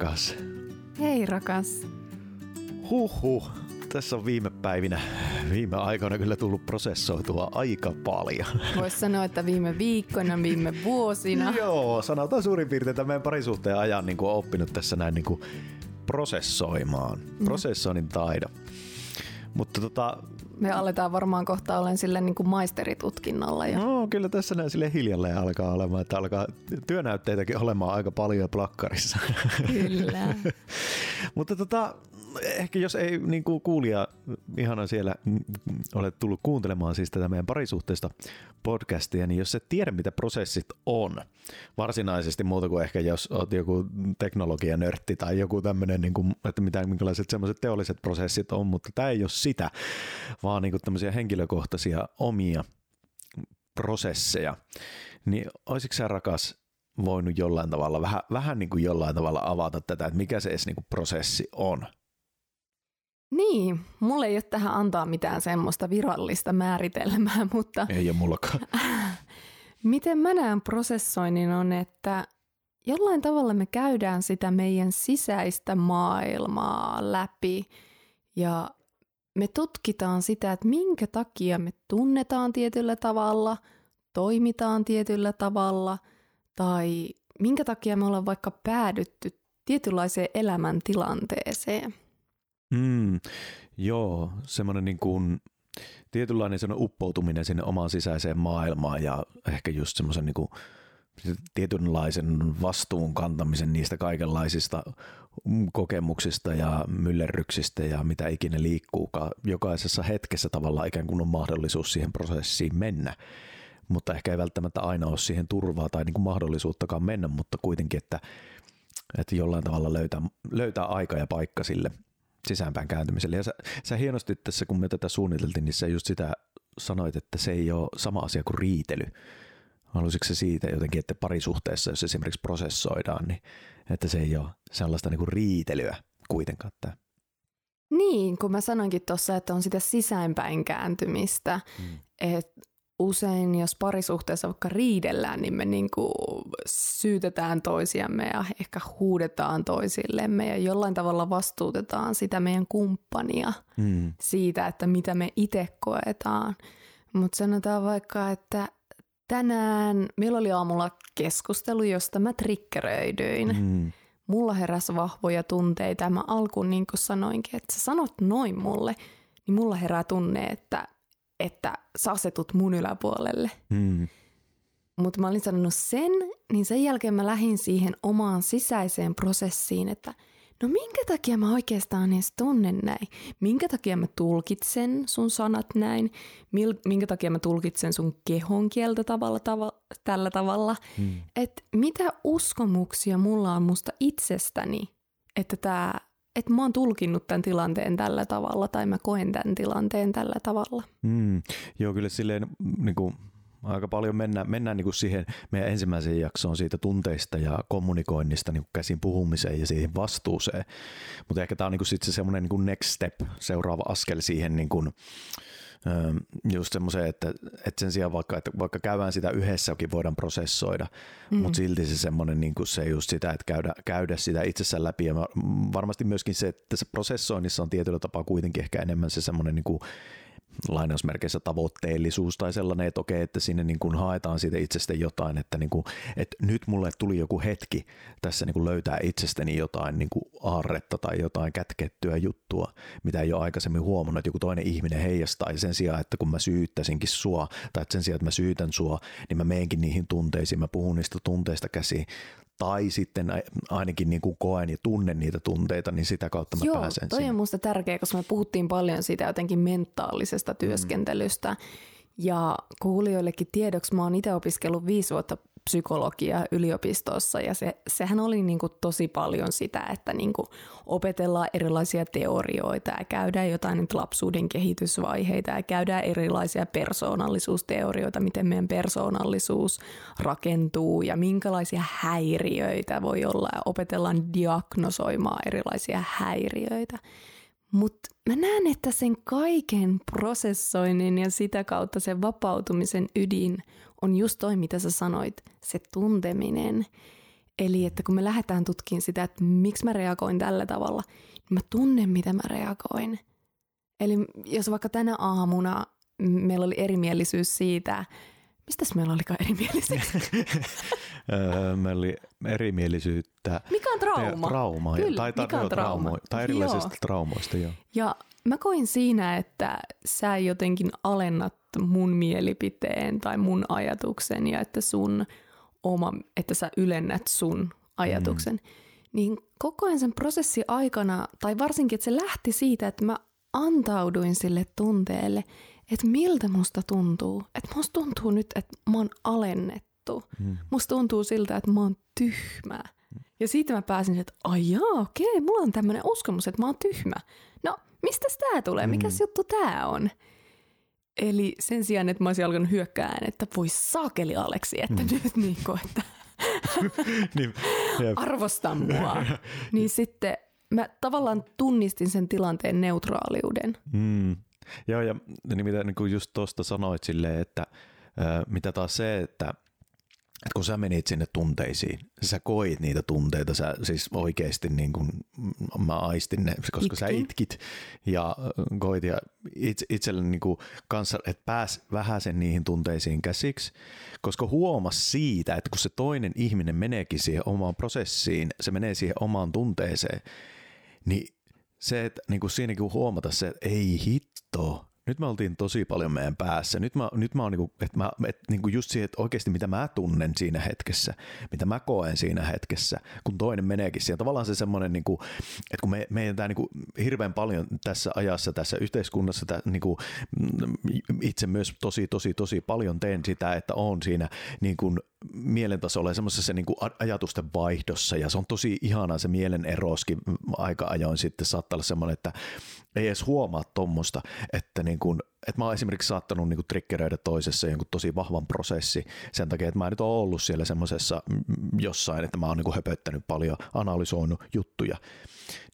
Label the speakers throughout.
Speaker 1: rakas.
Speaker 2: Hei rakas.
Speaker 1: Huhhuh. Tässä on viime päivinä, viime aikoina kyllä tullut prosessoitua aika paljon.
Speaker 2: Voisi sanoa, että viime viikkoina, viime vuosina.
Speaker 1: Joo, sanotaan suurin piirtein, että meidän parisuhteen ajan niin kuin oppinut tässä näin niin kuin prosessoimaan. Mm. Prosessoinnin taida. Mutta tota,
Speaker 2: me aletaan varmaan kohta olen sille niin kuin maisteritutkinnolla. Jo.
Speaker 1: No kyllä tässä näin sille hiljalleen alkaa olemaan, että alkaa työnäytteitäkin olemaan aika paljon plakkarissa.
Speaker 2: Kyllä.
Speaker 1: Mutta tota, ehkä jos ei niin kuin kuulija ihana siellä ole tullut kuuntelemaan siis tätä meidän parisuhteista podcastia, niin jos et tiedä mitä prosessit on, varsinaisesti muuta kuin ehkä jos olet joku teknologianörtti tai joku tämmöinen, niin kuin, että mitä, minkälaiset semmoiset teolliset prosessit on, mutta tämä ei ole sitä, vaan niin kuin tämmöisiä henkilökohtaisia omia prosesseja, niin olisiko sä rakas voinut jollain tavalla, vähän, vähän niin kuin jollain tavalla avata tätä, että mikä se edes niin kuin prosessi on?
Speaker 2: Niin, mulle ei ole tähän antaa mitään semmoista virallista määritelmää, mutta...
Speaker 1: Ei ole mullakaan.
Speaker 2: Miten mä näen prosessoinnin on, että jollain tavalla me käydään sitä meidän sisäistä maailmaa läpi ja me tutkitaan sitä, että minkä takia me tunnetaan tietyllä tavalla, toimitaan tietyllä tavalla tai minkä takia me ollaan vaikka päädytty tietynlaiseen elämäntilanteeseen.
Speaker 1: Mm, joo, semmoinen niin kuin tietynlainen semmoinen uppoutuminen sinne omaan sisäiseen maailmaan ja ehkä just semmoisen niin kuin tietynlaisen vastuun kantamisen niistä kaikenlaisista kokemuksista ja myllerryksistä ja mitä ikinä liikkuukaan. Jokaisessa hetkessä tavallaan ikään kuin on mahdollisuus siihen prosessiin mennä, mutta ehkä ei välttämättä aina ole siihen turvaa tai niin kuin mahdollisuuttakaan mennä, mutta kuitenkin, että, että jollain tavalla löytää, löytää aika ja paikka sille sisäänpäin kääntymiselle. Ja sä, sä hienosti tässä, kun me tätä suunniteltiin, niin sä just sitä sanoit, että se ei ole sama asia kuin riitely. Haluaisitko se siitä jotenkin, että parisuhteessa, jos esimerkiksi prosessoidaan, niin että se ei ole sellaista niin kuin riitelyä kuitenkaan tämä?
Speaker 2: Niin, kun mä sanoinkin tuossa, että on sitä sisäänpäin kääntymistä, hmm. että usein, jos parisuhteessa vaikka riidellään, niin me niin kuin syytetään toisiamme ja ehkä huudetaan toisillemme ja jollain tavalla vastuutetaan sitä meidän kumppania mm. siitä, että mitä me itse koetaan. Mutta sanotaan vaikka, että tänään meillä oli aamulla keskustelu, josta mä trikkeröidyin. Mm. Mulla heräsi vahvoja tunteita. Mä alkuun niin kuin sanoinkin, että sä sanot noin mulle, niin mulla herää tunne, että että sä asetut mun yläpuolelle. Mm. Mutta mä olin sanonut sen, niin sen jälkeen mä lähdin siihen omaan sisäiseen prosessiin, että no minkä takia mä oikeastaan edes tunnen näin? Minkä takia mä tulkitsen sun sanat näin? Minkä takia mä tulkitsen sun kehon kieltä tavalla, tava, tällä tavalla? Mm. Että mitä uskomuksia mulla on musta itsestäni, että tämä että mä oon tulkinnut tämän tilanteen tällä tavalla tai mä koen tämän tilanteen tällä tavalla.
Speaker 1: Mm, joo, kyllä silleen niin kuin, aika paljon mennään, mennään niin kuin siihen meidän ensimmäiseen jaksoon siitä tunteista ja kommunikoinnista niin kuin käsin puhumiseen ja siihen vastuuseen. Mutta ehkä tämä on niin kuin sit se semmoinen niin next step, seuraava askel siihen niin kuin, just semmoiseen, että, että sen sijaan vaikka, että vaikka käydään sitä yhdessäkin voidaan prosessoida, mm. mutta silti se semmoinen niin kuin se just sitä, että käydä, käydä sitä itsessään läpi ja varmasti myöskin se, että se prosessoinnissa on tietyllä tapaa kuitenkin ehkä enemmän se semmoinen niin kuin lainausmerkeissä tavoitteellisuus tai sellainen, että okei, että sinne niin kuin haetaan siitä itsestä jotain, että, niin kuin, että nyt mulle tuli joku hetki tässä niin kuin löytää itsestäni jotain niin kuin aarretta tai jotain kätkettyä juttua, mitä ei ole aikaisemmin huomannut, että joku toinen ihminen heijastaa. Ja sen sijaan, että kun mä syyttäisinkin sua tai että sen sijaan, että mä syytän sua, niin mä meenkin niihin tunteisiin, mä puhun niistä tunteista käsiin tai sitten ainakin niin kuin koen ja tunnen niitä tunteita, niin sitä kautta mä
Speaker 2: Joo,
Speaker 1: pääsen
Speaker 2: toi
Speaker 1: sinne.
Speaker 2: on musta tärkeä, koska me puhuttiin paljon siitä jotenkin mentaalisesta työskentelystä. Mm. Ja kuulijoillekin tiedoksi, mä oon itse opiskellut viisi vuotta psykologia yliopistossa ja se, sehän oli niin kuin tosi paljon sitä, että niin kuin opetellaan erilaisia teorioita ja käydään jotain nyt lapsuuden kehitysvaiheita ja käydään erilaisia persoonallisuusteorioita, miten meidän persoonallisuus rakentuu ja minkälaisia häiriöitä voi olla ja opetellaan diagnosoimaan erilaisia häiriöitä. Mutta mä näen, että sen kaiken prosessoinnin ja sitä kautta sen vapautumisen ydin on just toi, mitä sä sanoit, se tunteminen. Eli että kun me lähdetään tutkimaan sitä, että miksi mä reagoin tällä tavalla, niin mä tunnen, mitä mä reagoin. Eli jos vaikka tänä aamuna meillä oli erimielisyys siitä, mistä meillä olikaan erimielisyys?
Speaker 1: Öö, meillä oli erimielisyyttä.
Speaker 2: Mikä on trauma?
Speaker 1: Trauma.
Speaker 2: Kyllä,
Speaker 1: tai,
Speaker 2: mikä on trauma?
Speaker 1: traumo, tai erilaisista
Speaker 2: Joo.
Speaker 1: traumoista, joo.
Speaker 2: Ja mä koin siinä, että sä jotenkin alennat mun mielipiteen tai mun ajatuksen ja että sun oma, että sä ylennät sun ajatuksen. Mm. Niin koko ajan sen prosessin aikana, tai varsinkin, että se lähti siitä, että mä antauduin sille tunteelle, että miltä musta tuntuu. Että musta tuntuu nyt, että mä oon alennettu.
Speaker 1: Mm.
Speaker 2: Musta tuntuu siltä, että mä oon tyhmä. Ja siitä mä pääsin, että ai jaa, okei, mulla on tämmöinen uskomus, että mä oon tyhmä. Tää tulee? Mikäs
Speaker 1: Mm.
Speaker 2: juttu tää on? Eli sen sijaan, että mä olisin alkanut hyökkään, että voi saakeli Aleksi, että
Speaker 1: Mm.
Speaker 2: nyt niinku, että
Speaker 1: niin,
Speaker 2: arvosta mua. niin sitten mä tavallaan tunnistin sen tilanteen neutraaliuden.
Speaker 1: Mm. Joo, ja niin mitä niin kuin just tuosta sanoit silleen, että ö, mitä taas se, että että kun sä menit sinne tunteisiin, sä koit niitä tunteita, sä siis oikeasti niin kuin, mä aistin ne, koska sä
Speaker 2: Itkin.
Speaker 1: itkit ja koit ja itse, itselle niin kuin kanssa, että pääs vähäsen niihin tunteisiin käsiksi, koska huomas siitä, että kun se toinen ihminen meneekin siihen omaan prosessiin, se menee siihen omaan tunteeseen, niin se, että niin kuin siinäkin huomata se, että ei hitto, nyt me oltiin tosi paljon meidän päässä. Nyt mä, nyt mä oon niin kuin, että mä, että niin kuin just siihen, että oikeasti mitä mä tunnen siinä hetkessä, mitä mä koen siinä hetkessä, kun toinen meneekin siihen. Tavallaan se semmoinen, niin kuin, että kun me, meidän tämä niin kuin hirveän paljon tässä ajassa, tässä yhteiskunnassa, tää, niin kuin, mm, itse myös tosi, tosi, tosi paljon teen sitä, että on siinä niin kuin mielentasolla ja semmoisessa niin ajatusten vaihdossa ja se on tosi ihanaa se mielen eroskin aika ajoin sitten saattaa olla semmoinen, että ei edes huomaa tuommoista, että, niin kuin, että mä oon esimerkiksi saattanut niin triggeröidä toisessa jonkun tosi vahvan prosessi sen takia, että mä nyt oon ollut siellä semmoisessa mm, jossain, että mä oon niin höpöttänyt paljon, analysoinut juttuja,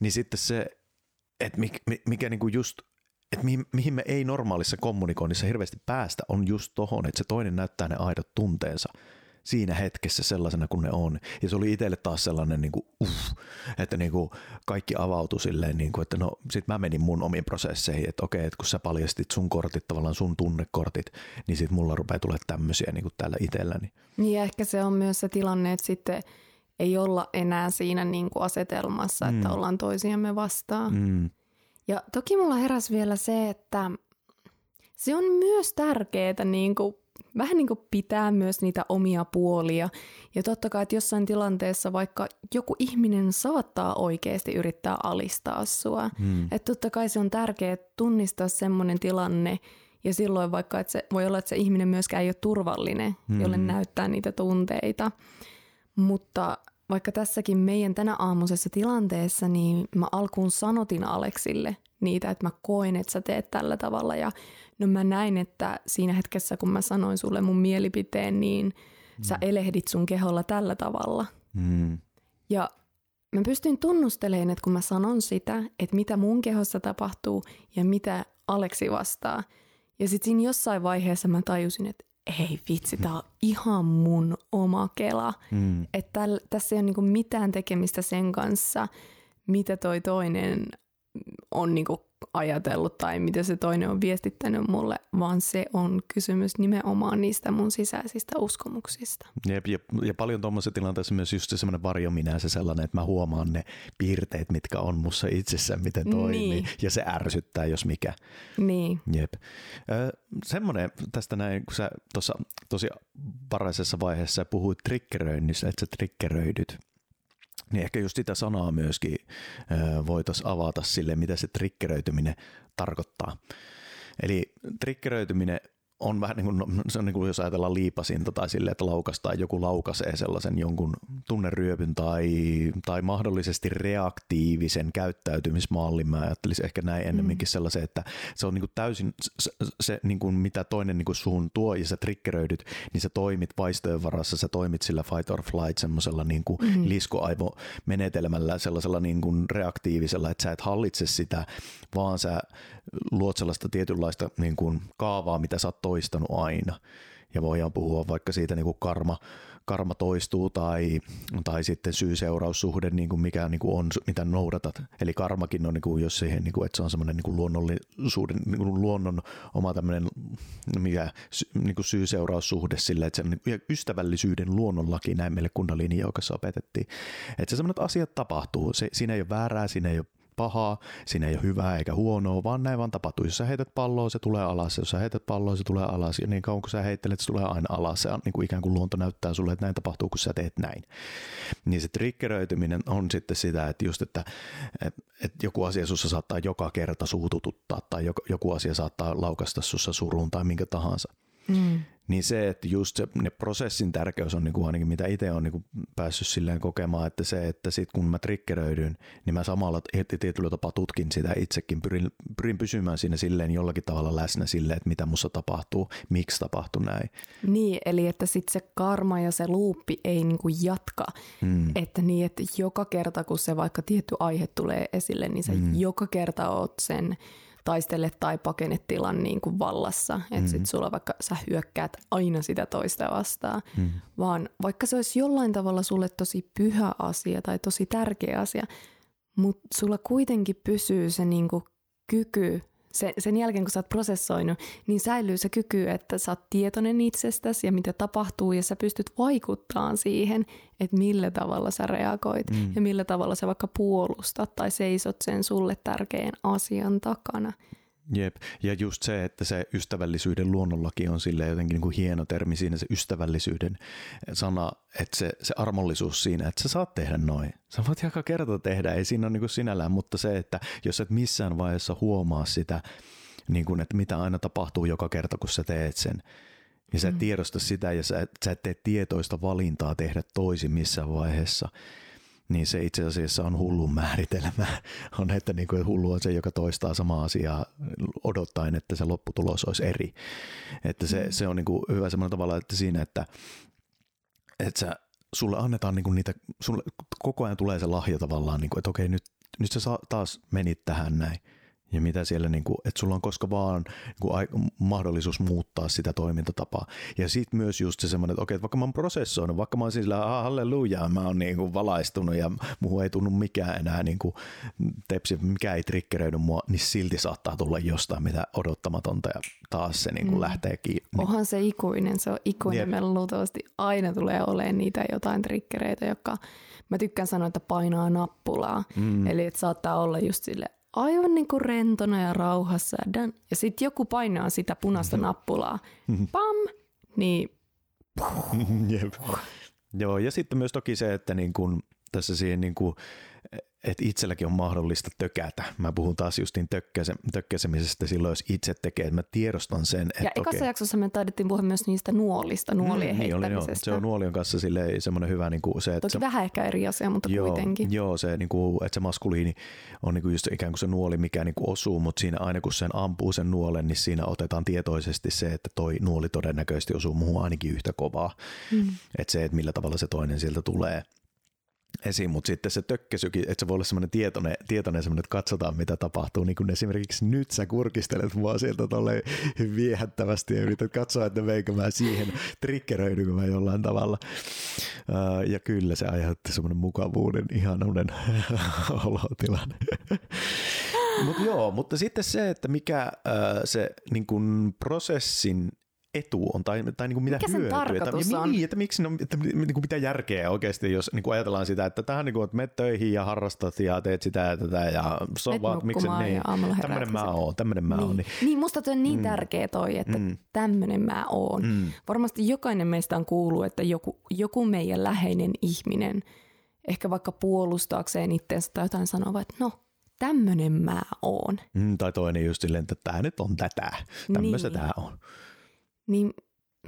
Speaker 1: niin sitten se, että mikä, mikä niin just että mihin, mihin me ei normaalissa kommunikoinnissa hirveästi päästä, on just tohon, että se toinen näyttää ne aidot tunteensa siinä hetkessä sellaisena kuin ne on. Ja se oli itselle taas sellainen, niin kuin, uff, että niin kuin kaikki avautui silleen, niin kuin, että no sit mä menin mun omiin prosesseihin, että okei, että kun sä paljastit sun kortit, tavallaan sun tunnekortit, niin sit mulla rupeaa tulee tämmöisiä niin kuin täällä itselläni.
Speaker 2: Niin ehkä se on myös se tilanne, että sitten ei olla enää siinä niin kuin asetelmassa, että
Speaker 1: Mm.
Speaker 2: ollaan toisiamme vastaan.
Speaker 1: Mm.
Speaker 2: Ja toki mulla heräsi vielä se, että se on myös tärkeää niin kuin, vähän niin kuin pitää myös niitä omia puolia. Ja totta kai, että jossain tilanteessa vaikka joku ihminen saattaa oikeasti yrittää alistaa sua.
Speaker 1: Mm.
Speaker 2: Että totta kai se on tärkeää tunnistaa semmoinen tilanne ja silloin vaikka, että se voi olla, että se ihminen myöskään ei ole turvallinen,
Speaker 1: Mm.
Speaker 2: jolle näyttää niitä tunteita. Mutta vaikka tässäkin meidän tänä aamuisessa tilanteessa, niin mä alkuun sanotin Aleksille niitä, että mä koen, että sä teet tällä tavalla. Ja no mä näin, että siinä hetkessä, kun mä sanoin sulle mun mielipiteen, niin sä elehdit sun keholla tällä tavalla.
Speaker 1: Mm.
Speaker 2: Ja mä pystyin tunnustelemaan, että kun mä sanon sitä, että mitä mun kehossa tapahtuu ja mitä Aleksi vastaa. Ja sitten siinä jossain vaiheessa mä tajusin, että ei vitsi, tää on ihan mun oma kela.
Speaker 1: Mm.
Speaker 2: Että tässä ei ole niinku mitään tekemistä sen kanssa, mitä toi toinen on niinku ajatellut tai mitä se toinen on viestittänyt mulle, vaan se on kysymys nimenomaan niistä mun sisäisistä uskomuksista.
Speaker 1: Jep, ja, ja paljon tuommoisessa tilanteessa myös just se semmoinen varjominä, se sellainen, että mä huomaan ne piirteet, mitkä on mussa itsessä, miten toimii,
Speaker 2: Niin.
Speaker 1: ja se ärsyttää, jos mikä.
Speaker 2: Niin.
Speaker 1: Jep. Ö, semmoinen tästä näin, kun sä tuossa tosi paraisessa vaiheessa puhuit triggeröinnistä, että sä triggeröidyt, niin ehkä just sitä sanaa myöskin voitaisiin avata sille, mitä se triggeröityminen tarkoittaa. Eli triggeröityminen on vähän niin kuin, no, se on niin kuin jos ajatellaan liipasinta tai sille, että laukastaan joku laukaisee sellaisen jonkun tunneryöpyn tai, tai mahdollisesti reaktiivisen käyttäytymismallin. Mä ajattelisin ehkä näin ennemminkin sellaisen, että se on niin kuin täysin se, se niin kuin mitä toinen niin kuin suhun tuo ja sä triggeröidyt, niin sä toimit vaistojen varassa, sä toimit sillä fight or flight semmoisella niin kuin
Speaker 2: Mhm.
Speaker 1: mm-hmm. liskoaivomenetelmällä, sellaisella niin kuin reaktiivisella, että sä et hallitse sitä, vaan sä luot sellaista tietynlaista niin kuin kaavaa, mitä sä oot toistanut aina. ja voidaan puhua vaikka siitä niin kuin karma, karma toistuu tai, tai sitten syy-seuraussuhde, niin kuin mikä niin kuin on, mitä noudatat. Eli karmakin on, niin kuin, jos siihen, niin kuin, että se on semmoinen niin luonnollisuuden, niin kuin luonnon oma tämmöinen mikä, niin kuin syy-seuraussuhde sille, että se on niin ystävällisyyden luonnonlaki näin meille kundalini joukassa opetettiin. Että se semmoinen, asiat tapahtuu. Se, siinä ei ole väärää, siinä ei ole pahaa, siinä ei ole hyvää eikä huonoa, vaan näin vaan tapahtuu. Jos sä heität palloa, se tulee alas. Jos sä heität palloa, se tulee alas. Ja niin kauan kun sä heittelet, se tulee aina alas. On niin kuin ikään kuin luonto näyttää sulle, että näin tapahtuu, kun sä teet näin. Niin se triggeröityminen on sitten sitä, että just, että, että, että joku asia sussa saattaa joka kerta suutututtaa tai joku asia saattaa laukasta sussa suruun tai minkä tahansa. Mm. Niin se, että just se, ne prosessin tärkeys on niinku ainakin mitä itse on niinku päässyt silleen kokemaan, että se, että sit kun mä triggeröidyn, niin mä samalla tietyllä tapaa tutkin sitä itsekin, pyrin, pyrin pysymään siinä silleen jollakin tavalla läsnä silleen, että mitä mussa tapahtuu, miksi tapahtuu näin.
Speaker 2: Niin, eli että sitten se karma ja se luuppi ei niinku jatka, mm. että niin, että joka kerta kun se vaikka tietty aihe tulee esille, niin sä mm. joka kerta oot sen taistele tai pakene tilan niin kuin vallassa. Että mm-hmm. sit sulla vaikka sä hyökkäät aina sitä toista vastaan. Mm-hmm. Vaan vaikka se olisi jollain tavalla sulle tosi pyhä asia tai tosi tärkeä asia, mutta sulla kuitenkin pysyy se niin kuin kyky se, sen jälkeen, kun sä oot prosessoinut, niin säilyy se kyky, että sä oot tietoinen itsestäsi ja mitä tapahtuu ja sä pystyt vaikuttamaan siihen, että millä tavalla sä reagoit mm. ja millä tavalla sä vaikka puolustat tai seisot sen sulle tärkeän asian takana.
Speaker 1: Jep, ja just se, että se ystävällisyyden luonnollakin on sille jotenkin niin kuin hieno termi siinä, se ystävällisyyden sana, että se, se armollisuus siinä, että sä saat tehdä noin. Sä voit joka kerta tehdä, ei siinä ole niin kuin sinällään, mutta se, että jos et missään vaiheessa huomaa sitä, niin kuin, että mitä aina tapahtuu joka kerta, kun sä teet sen, niin sä et mm. tiedosta sitä ja sä et, sä et tee tietoista valintaa tehdä toisin missään vaiheessa, niin se itse asiassa on hullun määritelmä. On, että niin kuin hullu on se, joka toistaa samaa asiaa odottaen, että se lopputulos olisi eri. Että se, mm. se on niin kuin hyvä semmoinen tavalla, että siinä, että, että sä, sulle annetaan niin kuin niitä, sulle koko ajan tulee se lahja tavallaan, niin kuin, että okei, nyt, nyt sä taas menit tähän näin ja mitä siellä, niin kuin, että sulla on koska vaan niin kuin, mahdollisuus muuttaa sitä toimintatapaa. Ja sitten myös just se semmoinen, että okei, että vaikka mä oon prosessoinut, vaikka mä oon sillä, ah, halleluja, mä oon niin kuin valaistunut ja muuhun ei tunnu mikään enää niin kuin, tepsi, mikä ei triggeröidy mua, niin silti saattaa tulla jostain mitä odottamatonta ja taas se niin kuin mm. lähtee kiinni.
Speaker 2: Onhan se ikuinen, se on ikuinen. Yep. Meillä luultavasti aina tulee olemaan niitä jotain triggereitä, jotka mä tykkään sanoa, että painaa nappulaa. Mm. Eli että saattaa olla just sille, aivan niin kuin rentona ja rauhassa. Ja sitten joku painaa sitä punaista nappulaa. Mm-hmm. Pam! Niin...
Speaker 1: Jep. Joo, ja sitten myös toki se, että niin kun tässä siihen niin kuin että itselläkin on mahdollista tökätä. Mä puhun taas justiin tökkäse, tökkäsemisestä silloin, jos itse tekee, että mä tiedostan sen. Että
Speaker 2: ja ekassa okei. jaksossa me taidettiin puhua myös niistä nuolista, mm, nuolien mm, niin oli, joo.
Speaker 1: Se on nuolion kanssa semmoinen hyvä niin kuin se, että
Speaker 2: Toki
Speaker 1: se,
Speaker 2: vähän ehkä eri asia, mutta
Speaker 1: joo,
Speaker 2: kuitenkin.
Speaker 1: Joo, se, niin kuin, että se maskuliini on niin kuin just ikään kuin se nuoli, mikä niin kuin osuu, mutta siinä aina kun sen ampuu sen nuolen, niin siinä otetaan tietoisesti se, että toi nuoli todennäköisesti osuu muuhun ainakin yhtä kovaa. Mm. Että se, että millä tavalla se toinen sieltä tulee esiin, mutta sitten se tökkäsykin, että se voi olla semmoinen tietoinen, tietoinen semmoinen, että katsotaan mitä tapahtuu, niin kuin esimerkiksi nyt sä kurkistelet mua sieltä tolleen viehättävästi ja yrität katsoa, että veikö mä siihen, triggeröidynkö mä jollain tavalla. Ja kyllä se aiheutti semmoinen mukavuuden, ihanuuden olotilan. Mutta joo, mutta sitten se, että mikä se niin kun prosessin etu on tai, tai niin kuin mitä
Speaker 2: Mikä hyötyä.
Speaker 1: Että,
Speaker 2: on?
Speaker 1: Niin, että, miksi, no, että niin kuin mitä järkeä oikeasti, jos niin kuin ajatellaan sitä, että tähän niin kuin, että menet töihin ja harrastat ja teet sitä ja tätä ja
Speaker 2: so miksi, niin,
Speaker 1: tämmöinen mä oon, tämmöinen mä
Speaker 2: niin.
Speaker 1: oon. Niin.
Speaker 2: niin, musta toi on niin mm. tärkeä toi, että mm. tämmöinen mä oon. Mm. Varmasti jokainen meistä on kuullut, että joku, joku meidän läheinen ihminen, ehkä vaikka puolustaakseen itseensä tai jotain sanoo, että no, tämmöinen mä oon.
Speaker 1: Mm, tai toinen just silleen, että tämä nyt on tätä, tämmöistä niin. tämä on
Speaker 2: niin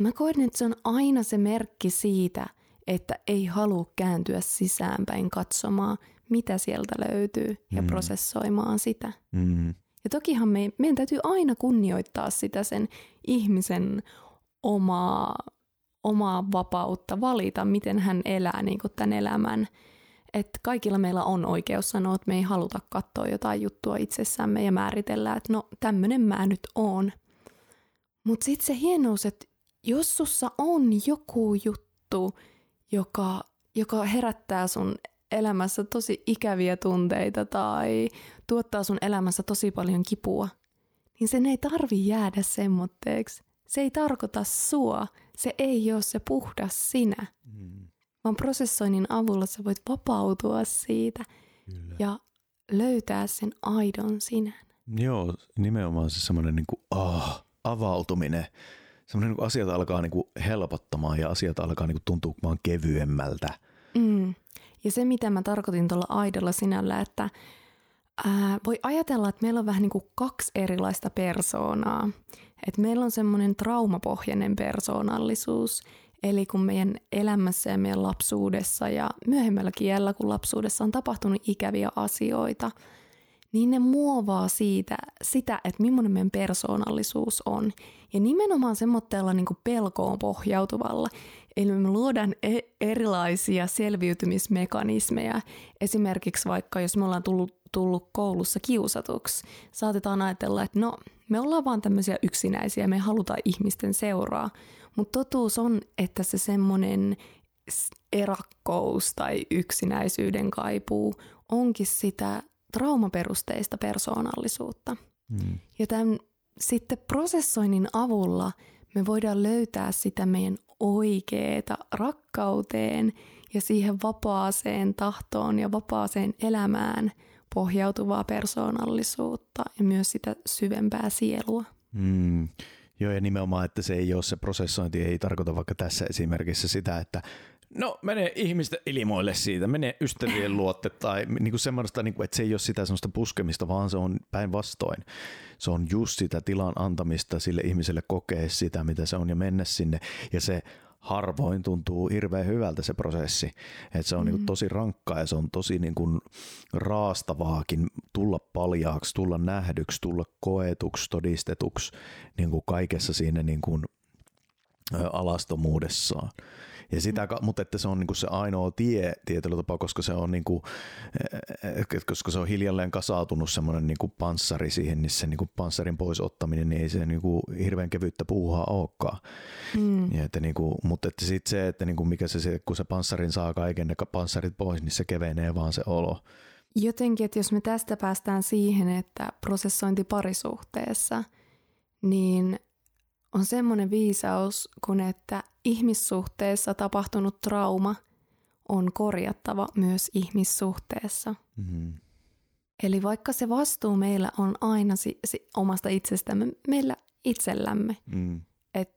Speaker 2: mä koen, että se on aina se merkki siitä, että ei halua kääntyä sisäänpäin katsomaan, mitä sieltä löytyy ja mm. prosessoimaan sitä. Mm. Ja tokihan me, meidän täytyy aina kunnioittaa sitä sen ihmisen omaa, omaa vapautta valita, miten hän elää niin kuin tämän elämän. Että kaikilla meillä on oikeus sanoa, että me ei haluta katsoa jotain juttua itsessämme ja määritellä, että no tämmöinen mä nyt oon. Mutta sitten se hienous, että jos sussa on joku juttu, joka, joka herättää sun elämässä tosi ikäviä tunteita tai tuottaa sun elämässä tosi paljon kipua, niin sen ei tarvi jäädä semmoitteeksi. Se ei tarkoita sua, se ei ole se puhdas sinä, mm. vaan prosessoinnin avulla sä voit vapautua siitä Kyllä. ja löytää sen aidon sinän.
Speaker 1: Joo, nimenomaan se semmoinen niin kuin, oh, avautuminen. Semmoinen niin asiat alkaa niin kuin helpottamaan ja asiat alkaa niin kuin tuntua vaan kevyemmältä.
Speaker 2: Mm. Ja se, mitä mä tarkoitin tuolla aidolla sinällä, että ää, voi ajatella, että meillä on vähän niin kuin kaksi erilaista persoonaa. Et meillä on semmoinen traumapohjainen persoonallisuus, eli kun meidän elämässä ja meidän lapsuudessa ja myöhemmällä kiellä, kun lapsuudessa on tapahtunut ikäviä asioita, niin ne muovaa siitä, sitä, että millainen meidän persoonallisuus on. Ja nimenomaan semmoitteella niin pelkoon pohjautuvalla. Eli me luodaan e- erilaisia selviytymismekanismeja. Esimerkiksi vaikka jos me ollaan tullut, tullut koulussa kiusatuksi, saatetaan ajatella, että no me ollaan vaan tämmöisiä yksinäisiä, me halutaan ihmisten seuraa. Mutta totuus on, että se semmoinen erakkous tai yksinäisyyden kaipuu onkin sitä traumaperusteista persoonallisuutta. Mm. Ja tämän sitten prosessoinnin avulla me voidaan löytää sitä meidän oikeeta rakkauteen ja siihen vapaaseen tahtoon ja vapaaseen elämään pohjautuvaa persoonallisuutta ja myös sitä syvempää sielua.
Speaker 1: Mm. Joo, ja nimenomaan, että se ei ole se prosessointi, ei tarkoita vaikka tässä esimerkissä sitä, että No menee ihmisten ilmoille siitä, menee ystävien luotte tai niinku semmoista, niinku, että se ei ole sitä semmoista puskemista, vaan se on päinvastoin. Se on just sitä tilan antamista sille ihmiselle kokea sitä, mitä se on ja mennä sinne. Ja se harvoin tuntuu hirveän hyvältä se prosessi. että se on mm. niinku tosi rankkaa ja se on tosi niinku raastavaakin tulla paljaaksi, tulla nähdyksi, tulla koetuksi, todistetuksi niinku kaikessa siinä niinku, alastomuudessaan. Ja sitä, mutta että se on niin kuin se ainoa tie tietyllä tapaa, koska se on, niin kuin, eh, koska se on hiljalleen kasautunut semmoinen niin kuin panssari siihen, niin se niin kuin panssarin pois ottaminen, niin ei se niin kuin hirveän kevyttä puuhaa olekaan. Mm. Ja että niin kuin, mutta että sitten se, että niin kuin mikä se, se, kun se panssarin saa kaiken ne panssarit pois, niin se kevenee vaan se olo.
Speaker 2: Jotenkin, että jos me tästä päästään siihen, että prosessointi parisuhteessa, niin on semmoinen viisaus, kun että ihmissuhteessa tapahtunut trauma on korjattava myös ihmissuhteessa. Mm-hmm. Eli vaikka se vastuu meillä on aina si- si- omasta itsestämme, meillä itsellämme. Mm. Et,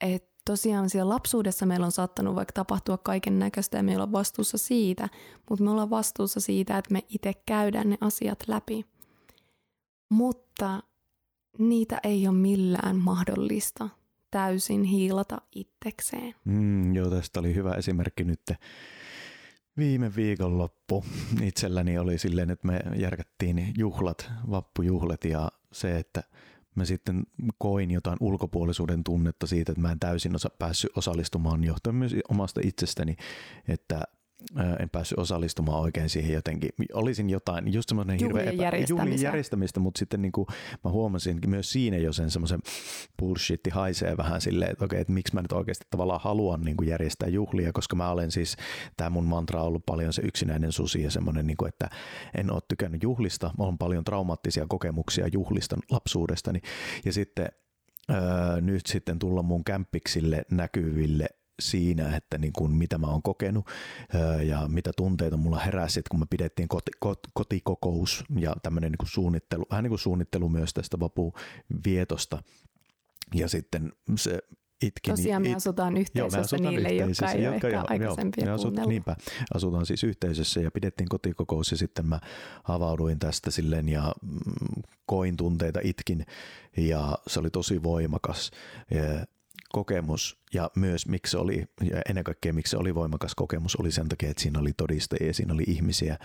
Speaker 2: et tosiaan siellä lapsuudessa meillä on saattanut vaikka tapahtua kaiken näköistä ja meillä on vastuussa siitä, mutta me ollaan vastuussa siitä, että me itse käydään ne asiat läpi. Mutta niitä ei ole millään mahdollista täysin hiilata itsekseen.
Speaker 1: Mm, joo, tästä oli hyvä esimerkki nyt. Viime viikonloppu itselläni oli silleen, että me järkättiin juhlat, vappujuhlat ja se, että mä sitten koin jotain ulkopuolisuuden tunnetta siitä, että mä en täysin osa, päässyt osallistumaan johtuen myös omasta itsestäni, että en päässyt osallistumaan oikein siihen jotenkin. Olisin jotain, just semmoinen
Speaker 2: hirveä epä, juhlien
Speaker 1: järjestämistä, mutta sitten niin kuin mä huomasin myös siinä jo sen semmoisen bullshitti haisee vähän silleen, että okei, että miksi mä nyt oikeasti tavallaan haluan niin kuin järjestää juhlia, koska mä olen siis, tämä mun mantra on ollut paljon se yksinäinen susi ja semmoinen, niin kuin, että en ole tykännyt juhlista, on paljon traumaattisia kokemuksia juhlista lapsuudestani. Ja sitten Öö, nyt sitten tulla mun kämppiksille näkyville siinä, että niin kuin mitä mä oon kokenut ja mitä tunteita mulla heräsi, että kun me pidettiin koti, kot, kotikokous ja tämmöinen niin kuin suunnittelu, vähän niin kuin suunnittelu myös tästä vapuvietosta ja sitten se itkin.
Speaker 2: Tosiaan me asutaan yhteisössä joo, me asutaan niille, yhteisössä, jotka ei ole ehkä aikaisempia
Speaker 1: asut, Niinpä, asutaan siis yhteisössä ja pidettiin kotikokous ja sitten mä avauduin tästä silleen ja mm, koin tunteita, itkin ja se oli tosi voimakas. Ja kokemus ja myös miksi se oli, ja ennen kaikkea miksi se oli voimakas kokemus, oli sen takia, että siinä oli todistajia, siinä oli ihmisiä,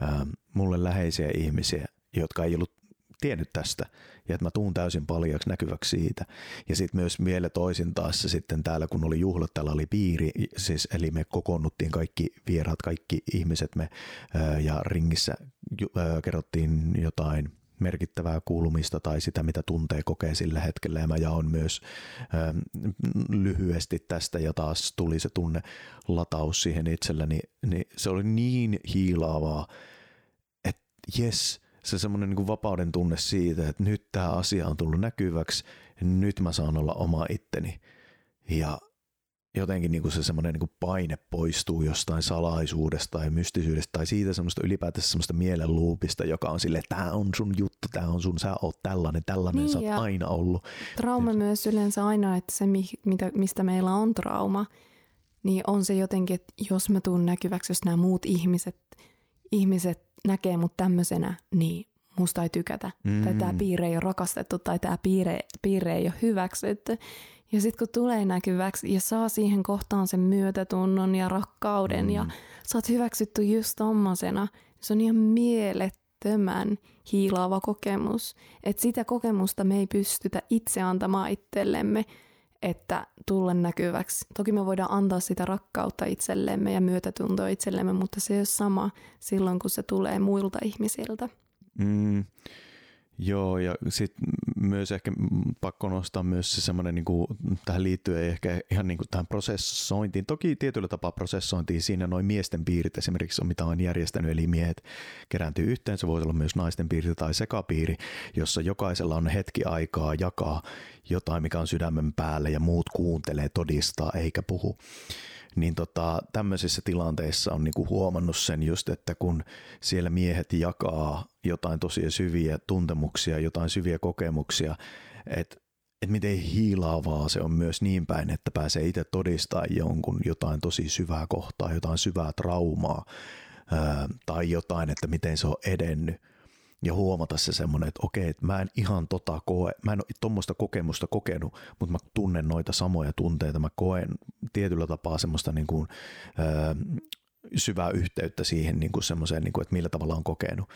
Speaker 1: ää, mulle läheisiä ihmisiä, jotka ei ollut tiennyt tästä ja että mä tuun täysin paljaksi näkyväksi siitä. Ja sitten myös vielä toisin taas sitten täällä, kun oli juhlat, täällä oli piiri, siis eli me kokoonnuttiin kaikki vieraat, kaikki ihmiset me ää, ja ringissä ää, kerrottiin jotain merkittävää kuulumista tai sitä, mitä tuntee kokee sillä hetkellä. Ja mä jaon myös äh, lyhyesti tästä ja taas tuli se tunne lataus siihen itselläni. Niin se oli niin hiilaavaa, että jes, se semmoinen niin vapauden tunne siitä, että nyt tämä asia on tullut näkyväksi, nyt mä saan olla oma itteni. Ja jotenkin niin kuin se semmoinen niin kuin paine poistuu jostain salaisuudesta tai mystisyydestä tai siitä semmoista ylipäätänsä semmoista mielenluupista, joka on sille, että tämä on sun juttu, tämä on sun, sä oot tällainen, tällainen, niin, sä oot aina ollut.
Speaker 2: Trauma niin. myös yleensä aina, että se mitä, mistä meillä on trauma, niin on se jotenkin, että jos mä tuun näkyväksi, jos nämä muut ihmiset, ihmiset näkee mut tämmöisenä, niin musta ei tykätä. Mm. Tai tämä piirre ei ole rakastettu tai tämä piirre, piirre ei ole hyväksytty. Ja sitten kun tulee näkyväksi ja saa siihen kohtaan sen myötätunnon ja rakkauden mm. ja sä oot hyväksytty just tommosena, se on ihan mielettömän hiilaava kokemus. Että sitä kokemusta me ei pystytä itse antamaan itsellemme, että tulla näkyväksi. Toki me voidaan antaa sitä rakkautta itsellemme ja myötätuntoa itsellemme, mutta se ei ole sama silloin, kun se tulee muilta ihmisiltä.
Speaker 1: Mm. Joo, ja sitten myös ehkä pakko nostaa myös se semmoinen niin tähän liittyen ehkä ihan niin kuin tähän prosessointiin. Toki tietyllä tapaa prosessointiin siinä noin miesten piirit esimerkiksi on mitä on järjestänyt, eli miehet kerääntyy yhteen. Se voi olla myös naisten piiri tai sekapiiri, jossa jokaisella on hetki aikaa jakaa jotain, mikä on sydämen päälle ja muut kuuntelee, todistaa eikä puhu niin tota, tämmöisissä tilanteissa on niinku huomannut sen just, että kun siellä miehet jakaa jotain tosi syviä tuntemuksia, jotain syviä kokemuksia, että et miten hiilaavaa se on myös niin päin, että pääsee itse todistaa jonkun jotain tosi syvää kohtaa, jotain syvää traumaa ää, tai jotain, että miten se on edennyt ja huomata se semmoinen, että okei, että mä en ihan tota koe, mä en ole tuommoista kokemusta kokenut, mutta mä tunnen noita samoja tunteita, mä koen tietyllä tapaa semmoista niin kuin, ö, syvää yhteyttä siihen niin kuin semmoiseen, niin kuin, että millä tavalla on kokenut.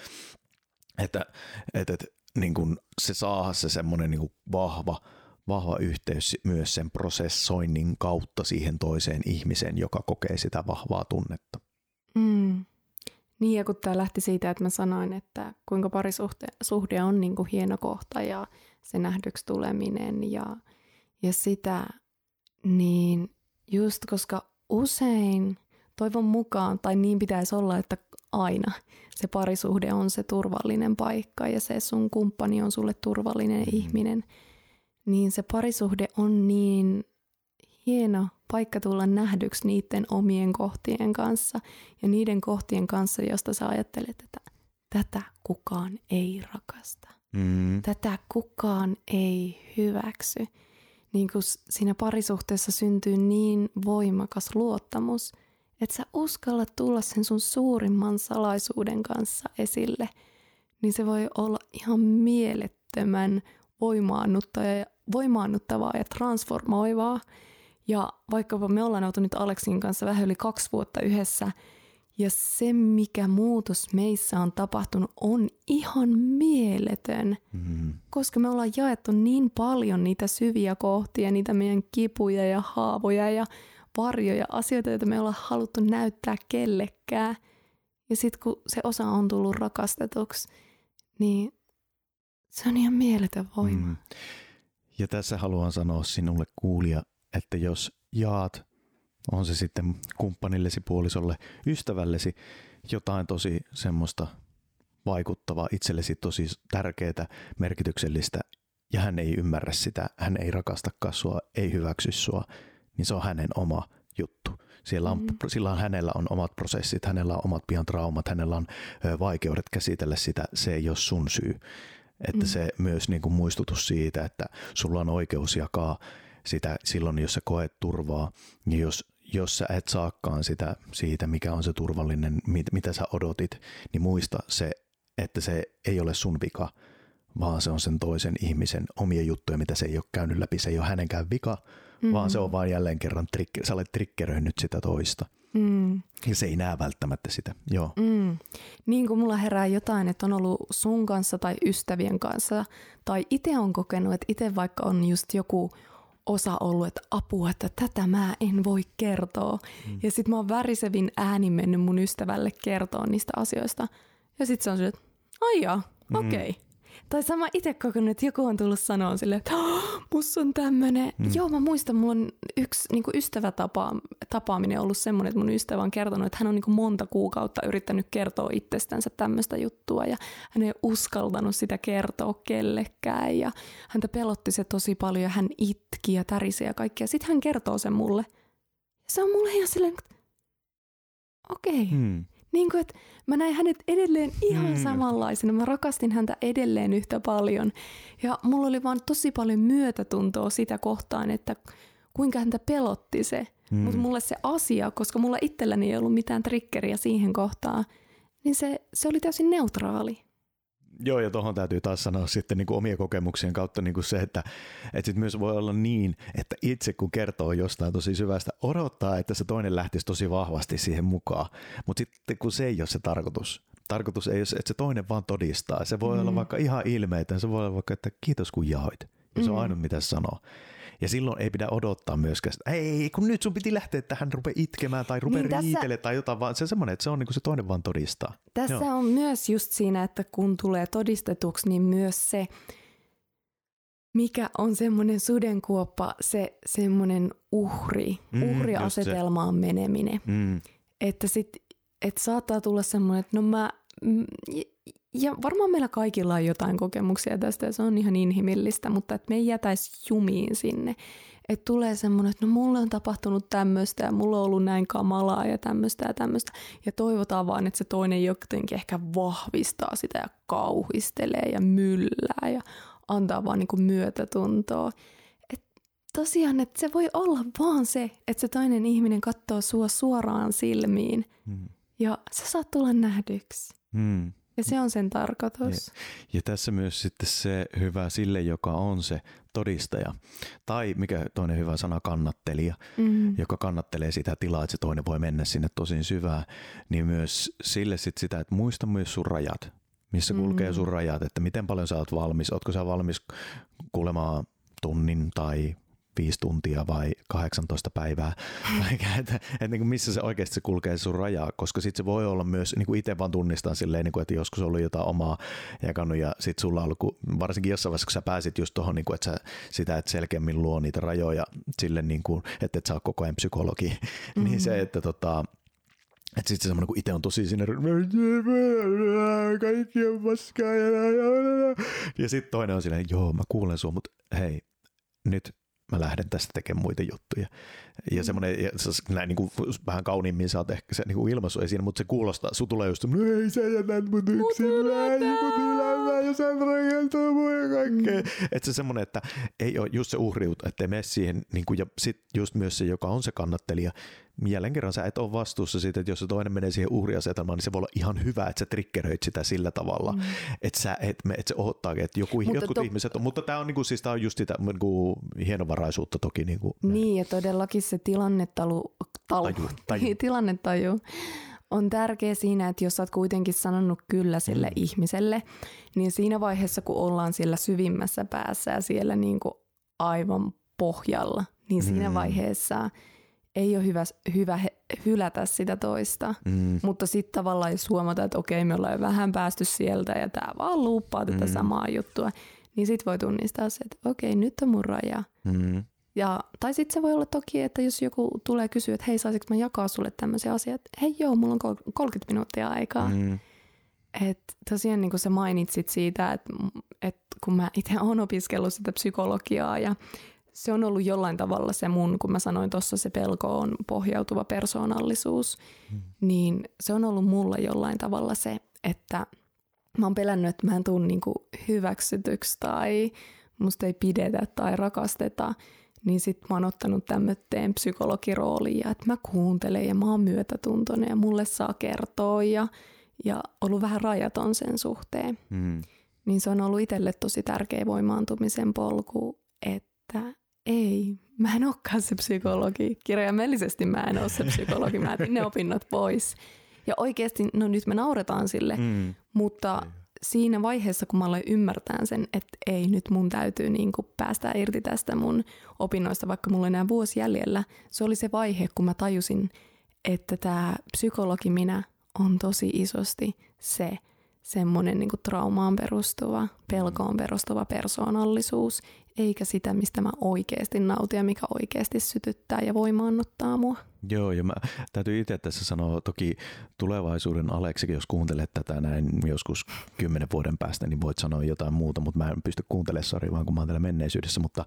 Speaker 1: Että, että, että niin kuin se saa se semmoinen niin kuin vahva, vahva yhteys myös sen prosessoinnin kautta siihen toiseen ihmiseen, joka kokee sitä vahvaa tunnetta.
Speaker 2: Mm. Niin ja kun tämä lähti siitä, että mä sanoin, että kuinka parisuhde on niin kuin hieno kohta ja se nähdyksi tuleminen ja, ja sitä, niin just koska usein toivon mukaan, tai niin pitäisi olla, että aina se parisuhde on se turvallinen paikka ja se sun kumppani on sulle turvallinen mm. ihminen, niin se parisuhde on niin hieno paikka tulla nähdyksi niiden omien kohtien kanssa ja niiden kohtien kanssa, josta sä ajattelet, että tätä kukaan ei rakasta. Mm. Tätä kukaan ei hyväksy. Niin kuin siinä parisuhteessa syntyy niin voimakas luottamus, että sä uskallat tulla sen sun suurimman salaisuuden kanssa esille, niin se voi olla ihan mielettömän voimaannuttavaa ja transformoivaa. Ja vaikkapa me ollaan oltu nyt Aleksin kanssa vähän yli kaksi vuotta yhdessä, ja se, mikä muutos meissä on tapahtunut, on ihan mieletön, mm-hmm. koska me ollaan jaettu niin paljon niitä syviä kohtia, niitä meidän kipuja ja haavoja ja varjoja, asioita, joita me ollaan haluttu näyttää kellekään. Ja sitten kun se osa on tullut rakastetuksi, niin se on ihan mieletön voima. Mm.
Speaker 1: Ja tässä haluan sanoa sinulle kuulija, että jos jaat, on se sitten kumppanillesi, puolisolle, ystävällesi, jotain tosi semmoista vaikuttavaa, itsellesi tosi tärkeää, merkityksellistä, ja hän ei ymmärrä sitä, hän ei rakastakaan sua, ei hyväksy sua, niin se on hänen oma juttu. Siellä on, mm. Sillä on, hänellä on omat prosessit, hänellä on omat pian traumat, hänellä on vaikeudet käsitellä sitä, se ei ole sun syy. Että mm. se myös niin kuin muistutus siitä, että sulla on oikeus jakaa sitä silloin, jos sä koet turvaa, niin jos, jos sä et saakaan sitä siitä, mikä on se turvallinen, mit, mitä sä odotit, niin muista se, että se ei ole sun vika, vaan se on sen toisen ihmisen omia juttuja, mitä se ei ole käynyt läpi. Se ei ole hänenkään vika, mm-hmm. vaan se on vain jälleen kerran, trick- sä olet triggeröinyt sitä toista. Mm. Ja se ei näe välttämättä sitä, joo. Mm.
Speaker 2: Niin kuin mulla herää jotain, että on ollut sun kanssa tai ystävien kanssa, tai itse on kokenut, että itse vaikka on just joku osa ollut, että apua, että tätä mä en voi kertoa. Mm. Ja sit mä oon värisevin ääni mennyt mun ystävälle kertoa niistä asioista. Ja sit se on se, että ai jaa, mm. okei. Okay. Tai sama itse kokenut, että joku on tullut sanoa sille, että oh, musta on tämmönen. Mm. Joo, mä muistan, mulla on yksi niin tapaaminen ollut semmoinen, että mun ystävä on kertonut, että hän on niin monta kuukautta yrittänyt kertoa itsestänsä tämmöistä juttua ja hän ei uskaltanut sitä kertoa kellekään ja häntä pelotti se tosi paljon ja hän itki ja tärisi ja kaikkea. Sitten hän kertoo sen mulle. Ja se on mulle ihan silleen, okei. Okay. Mm. Niin kuin, että mä näin hänet edelleen ihan mm. samanlaisena. Mä rakastin häntä edelleen yhtä paljon. Ja mulla oli vaan tosi paljon myötätuntoa sitä kohtaan, että kuinka häntä pelotti se. Mm. Mutta mulle se asia, koska mulla itselläni ei ollut mitään triggeriä siihen kohtaan, niin se, se oli täysin neutraali.
Speaker 1: Joo, ja tuohon täytyy taas sanoa sitten niin kuin omien kokemuksien kautta niin kuin se, että, että sit myös voi olla niin, että itse kun kertoo jostain tosi syvästä, odottaa, että se toinen lähtisi tosi vahvasti siihen mukaan. Mutta sitten kun se ei ole se tarkoitus, tarkoitus ei ole se, että se toinen vaan todistaa. Se voi mm. olla vaikka ihan ilmeitä, se voi olla vaikka, että kiitos kun jaoit. Ja se on mm. ainut, mitä sanoo. Ja silloin ei pidä odottaa myöskään, että ei, kun nyt sun piti lähteä, että hän rupeaa itkemään tai rupeaa niin riitele tai jotain, vaan se on semmoinen, että se on niin kuin se toinen vaan todistaa.
Speaker 2: Tässä Joo. on myös just siinä, että kun tulee todistetuksi, niin myös se, mikä on semmoinen sudenkuoppa, se semmoinen uhri, mm, uhriasetelmaan meneminen. Mm. Että sit, et saattaa tulla semmoinen, että no mä, ja varmaan meillä kaikilla on jotain kokemuksia tästä ja se on ihan inhimillistä, mutta että me ei jätäisi jumiin sinne. Että tulee semmoinen, että no mulle on tapahtunut tämmöistä ja mulla on ollut näin kamalaa ja tämmöistä ja tämmöistä. Ja toivotaan vaan, että se toinen jotenkin ehkä vahvistaa sitä ja kauhistelee ja myllää ja antaa vaan niinku myötätuntoa. Et tosiaan, että se voi olla vaan se, että se toinen ihminen katsoo sua suoraan silmiin mm. ja sä saat tulla nähdyksi. Mm. Ja se on sen tarkoitus.
Speaker 1: Ja, ja tässä myös sitten se hyvä sille, joka on se todistaja. Tai mikä toinen hyvä sana, kannattelija, mm. joka kannattelee sitä tilaa, että se toinen voi mennä sinne tosi syvään. Niin myös sille sit sitä, että muista myös sun rajat. Missä kulkee mm. sun rajat, että miten paljon sä oot valmis. Ootko sä valmis kuulemaan tunnin tai viisi tuntia vai 18 päivää, että, että niin kuin missä se oikeasti se kulkee sun rajaa, koska sitten se voi olla myös, niin kuin itse vaan tunnistan silleen, niin kuin, että joskus on ollut jotain omaa jakannut ja sitten sulla on ollut, kun, varsinkin jossain vaiheessa, kun sä pääsit just tuohon, niin kuin, että sä sitä, että selkeämmin luo niitä rajoja sille, niin kuin, että et sä ole koko ajan psykologi, mm-hmm. niin se, että tota, että sitten semmoinen, kun itse on tosi sinne, kaikki on paskaa ja, ja sitten toinen on silleen, joo mä kuulen sua, mutta hei, nyt mä lähden tästä tekemään muita juttuja. Ja mm. semmoinen, ja se, näin niin kuin, vähän kauniimmin saat ehkä se niin kuin ilmaisu esiin, mutta se kuulostaa, sun tulee just, no ei sä jätät mut yksin, mut elämää ja sä rakentaa mua ja kaikkea. Mm. Että se semmoinen, että ei ole just se uhriut, ettei mene siihen, niin kuin, ja sitten just myös se, joka on se kannattelija, jälleen kerran sä et ole vastuussa siitä, että jos se toinen menee siihen uhriasetelmaan, niin se voi olla ihan hyvä, että sä triggeröit sitä sillä tavalla, mm. että, sä, et, että se odottaa, että joku, jotkut to... ihmiset on, mutta tämä on, niinku, siis, tää on just sitä niinku, hienovaraisuutta toki. Niinku,
Speaker 2: niin, ja todellakin se tilannetalu, talu, taju, taju. tilannetaju on tärkeä siinä, että jos sä oot kuitenkin sanonut kyllä sille mm. ihmiselle, niin siinä vaiheessa, kun ollaan siellä syvimmässä päässä ja siellä niin kuin aivan pohjalla, niin siinä mm. vaiheessa – ei ole hyvä, hyvä he, hylätä sitä toista, mm. mutta sitten tavallaan jos huomata, että okei me ollaan vähän päästy sieltä ja tämä vaan luuppaa tätä mm. samaa juttua, niin sitten voi tunnistaa se, että okei nyt on mun raja. Mm. Ja, tai sitten se voi olla toki, että jos joku tulee kysyä, että hei saisinko mä jakaa sulle tämmöisiä asioita, hei joo, mulla on 30 minuuttia aikaa. Mm. Et tosiaan niin kuin sä mainitsit siitä, että, että kun mä itse olen opiskellut sitä psykologiaa ja se on ollut jollain tavalla se mun, kun mä sanoin tuossa se pelko on pohjautuva persoonallisuus, hmm. niin se on ollut mulla jollain tavalla se, että mä oon pelännyt, että mä en tule niinku hyväksytyksi tai musta ei pidetä tai rakasteta, niin sit mä oon ottanut tämmöteen psykologirooliin ja että mä kuuntelen ja mä oon myötätuntoinen ja mulle saa kertoa ja, ja ollut vähän rajaton sen suhteen. Mm. Niin se on ollut itselle tosi tärkeä voimaantumisen polku, että ei, mä en olekaan se psykologi. Kirjaimellisesti mä en ole se psykologi. Mä etin ne opinnot pois. Ja oikeasti, no nyt me nauretaan sille, mm. mutta siinä vaiheessa, kun mä aloin ymmärtää sen, että ei, nyt mun täytyy niin kuin päästä irti tästä mun opinnoista, vaikka mulla on enää vuosi jäljellä, se oli se vaihe, kun mä tajusin, että tämä psykologi minä on tosi isosti se semmoinen niin traumaan perustuva, pelkoon perustuva persoonallisuus, eikä sitä, mistä mä oikeasti nautin ja mikä oikeasti sytyttää ja voimaannuttaa mua.
Speaker 1: Joo, ja mä täytyy itse tässä sanoa, toki tulevaisuuden Aleksikin, jos kuuntelet tätä näin joskus kymmenen vuoden päästä, niin voit sanoa jotain muuta, mutta mä en pysty kuuntelemaan, sori, vaan kun mä oon täällä menneisyydessä, mutta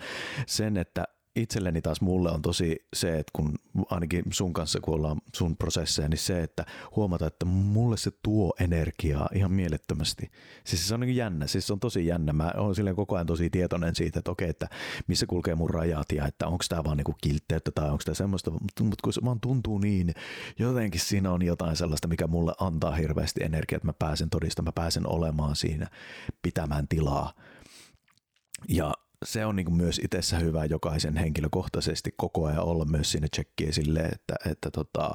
Speaker 1: sen, että itselleni taas mulle on tosi se, että kun ainakin sun kanssa kun ollaan sun prosesseja, niin se, että huomata, että mulle se tuo energiaa ihan mielettömästi. Siis se on niin jännä, siis se on tosi jännä. Mä oon silleen koko ajan tosi tietoinen siitä, että okei, että missä kulkee mun rajat ja että onko tämä vaan niinku kiltteyttä tai onko tämä semmoista, mutta kun se vaan tuntuu niin, jotenkin siinä on jotain sellaista, mikä mulle antaa hirveästi energiaa, että mä pääsen todistamaan, mä pääsen olemaan siinä, pitämään tilaa. Ja se on niin kuin myös itsessä hyvä jokaisen henkilökohtaisesti koko ajan olla myös siinä tsekkiä silleen, että, että, tota,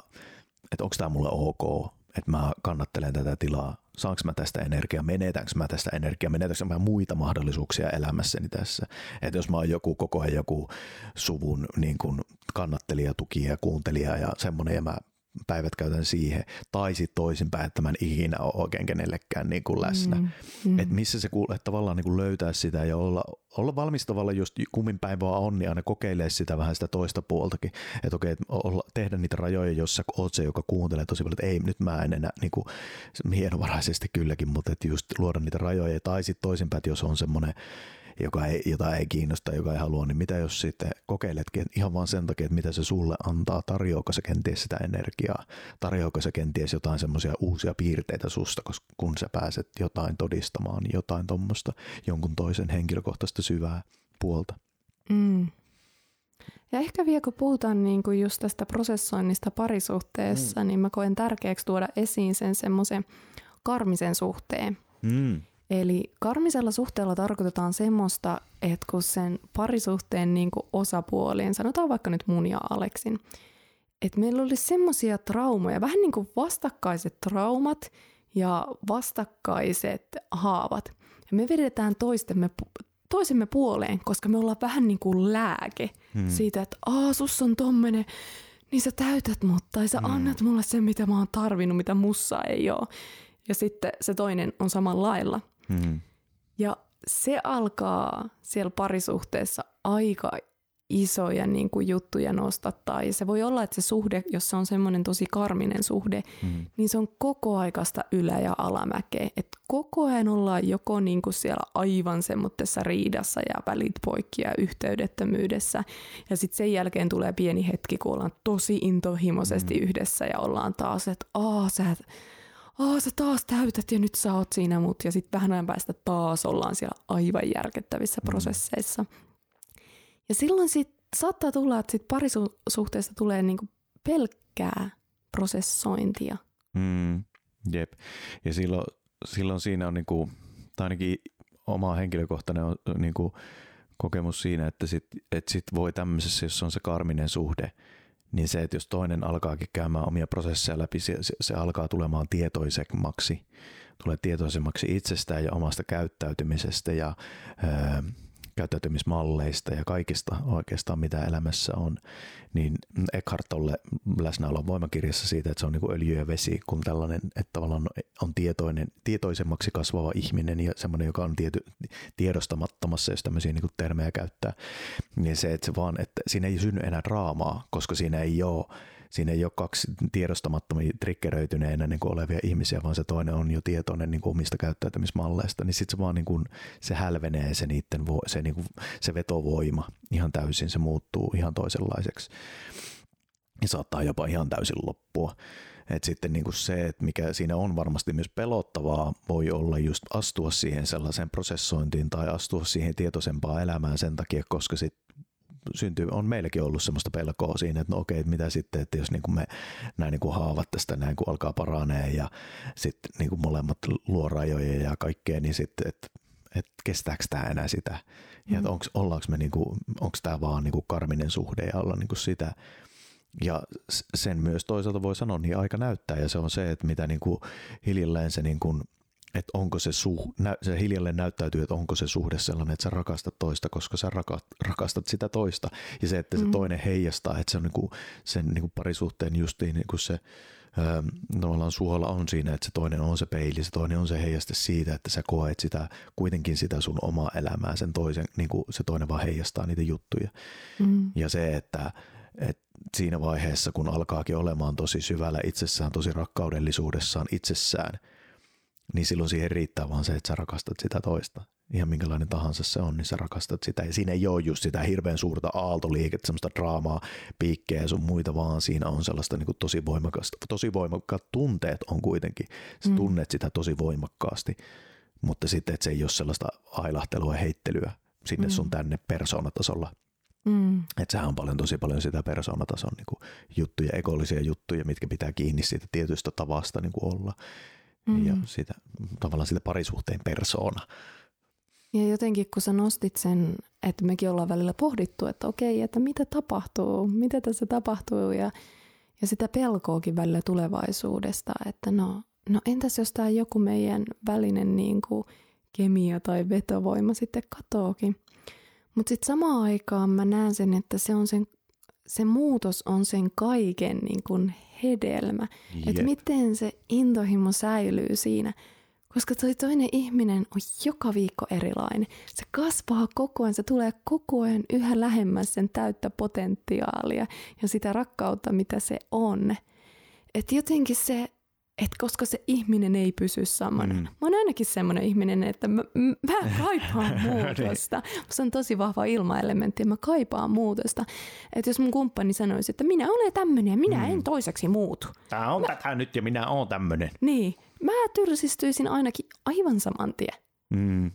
Speaker 1: että onko tämä mulle ok, että mä kannattelen tätä tilaa, saanko mä tästä energiaa, menetäänkö mä tästä energiaa, menetäänkö mä muita mahdollisuuksia elämässäni tässä. Että jos mä oon joku koko ajan joku suvun niin kuin kannattelija, tukija, kuuntelija ja semmoinen ja mä päivät käytän siihen, tai sitten toisinpäin, että mä en ikinä ole oikein kenellekään niin kuin läsnä. Mm, mm. Että missä se kuulee, että tavallaan niin kuin löytää sitä ja olla, olla valmis tavallaan, jos kummin päin vaan on, niin aina kokeilee sitä vähän sitä toista puoltakin. Että okei, että olla, tehdä niitä rajoja, jos sä oot se, joka kuuntelee tosi paljon, että ei, nyt mä en enää, niin kuin, hienovaraisesti kylläkin, mutta että just luoda niitä rajoja, tai sitten toisinpäin, että jos on semmoinen joka ei, jota ei kiinnosta, joka ei halua, niin mitä jos sitten kokeiletkin ihan vaan sen takia, että mitä se sulle antaa, tarjoako se kenties sitä energiaa, tarjoako se kenties jotain semmoisia uusia piirteitä susta, koska kun sä pääset jotain todistamaan, jotain tuommoista jonkun toisen henkilökohtaista syvää puolta. Mm.
Speaker 2: Ja ehkä vielä kun puhutaan niin kuin just tästä prosessoinnista parisuhteessa, mm. niin mä koen tärkeäksi tuoda esiin sen semmoisen karmisen suhteen. Mm. Eli karmisella suhteella tarkoitetaan semmoista, että kun sen parisuhteen niin kuin osapuolien, sanotaan vaikka nyt mun ja Aleksin, että meillä oli semmoisia traumoja, vähän niin kuin vastakkaiset traumat ja vastakkaiset haavat. Ja me vedetään toistemme, toisemme puoleen, koska me ollaan vähän niin kuin lääke hmm. siitä, että aa, sus on tommene, niin sä täytät mut, tai sä hmm. annat mulle sen, mitä mä oon tarvinnut, mitä mussa ei ole. Ja sitten se toinen on samalla lailla. Mm. Ja se alkaa siellä parisuhteessa aika isoja niin kuin juttuja nostattaa. Ja se voi olla, että se suhde, jos se on semmoinen tosi karminen suhde, mm. niin se on koko aikaista ylä- ja alamäkeä. Että koko ajan ollaan joko niin kuin siellä aivan semmoisessa riidassa ja välit poikki ja yhteydettömyydessä. Ja sitten sen jälkeen tulee pieni hetki, kun ollaan tosi intohimoisesti mm. yhdessä ja ollaan taas, että aah, sä Aa, sä taas täytät ja nyt sä oot siinä mut. Ja sitten vähän ajan päästä taas ollaan siellä aivan järkettävissä mm. prosesseissa. Ja silloin sit saattaa tulla, että sit parisuhteesta tulee niinku pelkkää prosessointia.
Speaker 1: Mm, jep. Ja silloin, silloin siinä on niinku, tai ainakin oma henkilökohtainen on, niinku, kokemus siinä, että sit, et sit voi tämmöisessä, jos on se karminen suhde, niin se, että jos toinen alkaakin käymään omia prosesseja läpi, se, se, alkaa tulemaan tietoisemmaksi, tulee tietoisemmaksi itsestään ja omasta käyttäytymisestä ja öö, käyttäytymismalleista ja kaikista oikeastaan mitä elämässä on, niin Eckhart Tolle läsnäolon voimakirjassa siitä, että se on niin kuin öljy ja vesi, kun tällainen, että tavallaan on tietoinen, tietoisemmaksi kasvava ihminen ja semmoinen, joka on tiety, tiedostamattomassa, jos tämmöisiä niin kuin termejä käyttää, niin se, että se vaan, että siinä ei synny enää draamaa, koska siinä ei ole siinä ei ole kaksi tiedostamattomia triggeröityneenä niin kuin olevia ihmisiä, vaan se toinen on jo tietoinen niin kuin omista käyttäytymismalleista, niin sitten se vaan niin kuin, se hälvenee se, niiden, se, niin kuin, se vetovoima ihan täysin, se muuttuu ihan toisenlaiseksi ja saattaa jopa ihan täysin loppua. Et sitten niin kuin se, että mikä siinä on varmasti myös pelottavaa, voi olla just astua siihen sellaiseen prosessointiin tai astua siihen tietoisempaan elämään sen takia, koska sit syntyy, on meilläkin ollut semmoista pelkoa siinä, että no okei, mitä sitten, että jos niin kuin me näin niin kuin haavat tästä näin kuin alkaa paranee ja sitten niin kuin molemmat luo rajoja ja kaikkea, niin sitten, että että kestääkö tämä enää sitä ja mm. onko, ollaanko me niinku, onko tämä vaan niinku karminen suhde ja olla niinku sitä ja sen myös toisaalta voi sanoa, niin aika näyttää ja se on se, että mitä niinku hiljalleen se niinku että onko se, suh, se hiljalleen näyttäytyy, että onko se suhde sellainen, että sä rakastat toista, koska sä rakastat, rakastat sitä toista. Ja se, että se mm. toinen heijastaa, että se on niinku, sen niinku parisuhteen justiin niinku se öö, tavallaan suola on siinä, että se toinen on se peili, se toinen on se heijaste siitä, että sä koet sitä, kuitenkin sitä sun omaa elämää, sen toisen, niin kuin se toinen vaan heijastaa niitä juttuja. Mm. Ja se, että, että siinä vaiheessa, kun alkaakin olemaan tosi syvällä itsessään, tosi rakkaudellisuudessaan itsessään, niin silloin siihen riittää vaan se, että sä rakastat sitä toista. Ihan minkälainen tahansa se on, niin sä rakastat sitä. Ja siinä ei ole just sitä hirveän suurta aaltoliikettä, semmoista draamaa, piikkejä ja sun muita, vaan siinä on sellaista niin kuin tosi voimakasta. Tosi voimakkaat tunteet on kuitenkin. Sä mm. tunnet sitä tosi voimakkaasti, mutta sitten, että se ei ole sellaista ailahtelua ja heittelyä sinne mm. sun tänne persoonatasolla. Mm. Että sehän on paljon, tosi paljon sitä persoonatason niin kuin juttuja, ekollisia juttuja, mitkä pitää kiinni siitä tietystä tavasta niin kuin olla. Mm. Ja sitä, tavallaan sitä parisuhteen persoona.
Speaker 2: Ja jotenkin kun sä nostit sen, että mekin ollaan välillä pohdittu, että okei, että mitä tapahtuu, mitä tässä tapahtuu ja, ja sitä pelkoakin välillä tulevaisuudesta, että no, no entäs jos tämä joku meidän välinen niin kuin kemia tai vetovoima sitten katoakin. Mutta sitten samaan aikaan mä näen sen, että se, on sen, se muutos on sen kaiken niin kuin hedelmä. Että miten se intohimo säilyy siinä, koska toi toinen ihminen on joka viikko erilainen. Se kasvaa koko ajan, se tulee koko ajan yhä lähemmäs sen täyttä potentiaalia ja sitä rakkautta, mitä se on. Että jotenkin se että koska se ihminen ei pysy samana. Mm. Mä oon ainakin semmoinen ihminen, että mä, mä kaipaan niin. muutosta. Se on tosi vahva ilmaelementti ja mä kaipaan muutosta. Että jos mun kumppani sanoisi, että minä olen tämmöinen ja minä mm. en toiseksi muutu.
Speaker 1: Tää on mä, tätä nyt ja minä oon tämmöinen.
Speaker 2: Niin. Mä tyrsistyisin ainakin aivan saman tien.
Speaker 1: Mm.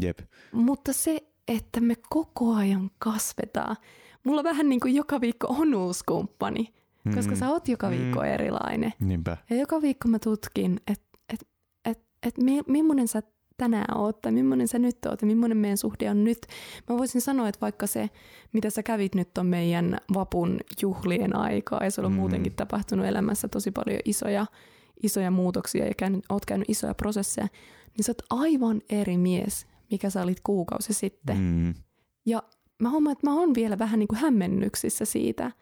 Speaker 1: Jep.
Speaker 2: Mutta se, että me koko ajan kasvetaan. Mulla vähän niin kuin joka viikko on uusi kumppani mm. koska sä oot joka viikko mm. erilainen.
Speaker 1: Niinpä.
Speaker 2: Ja joka viikko mä tutkin, että et, et, et millainen sä tänään oot tai millainen sä nyt oot ja millainen meidän suhde on nyt. Mä voisin sanoa, että vaikka se, mitä sä kävit nyt on meidän vapun juhlien aikaa ja sulla on mm. muutenkin tapahtunut elämässä tosi paljon isoja, isoja muutoksia ja käynyt, oot käynyt isoja prosesseja, niin sä oot aivan eri mies, mikä sä olit kuukausi sitten. Mm. Ja mä huomaan, että mä oon vielä vähän niin kuin hämmennyksissä siitä,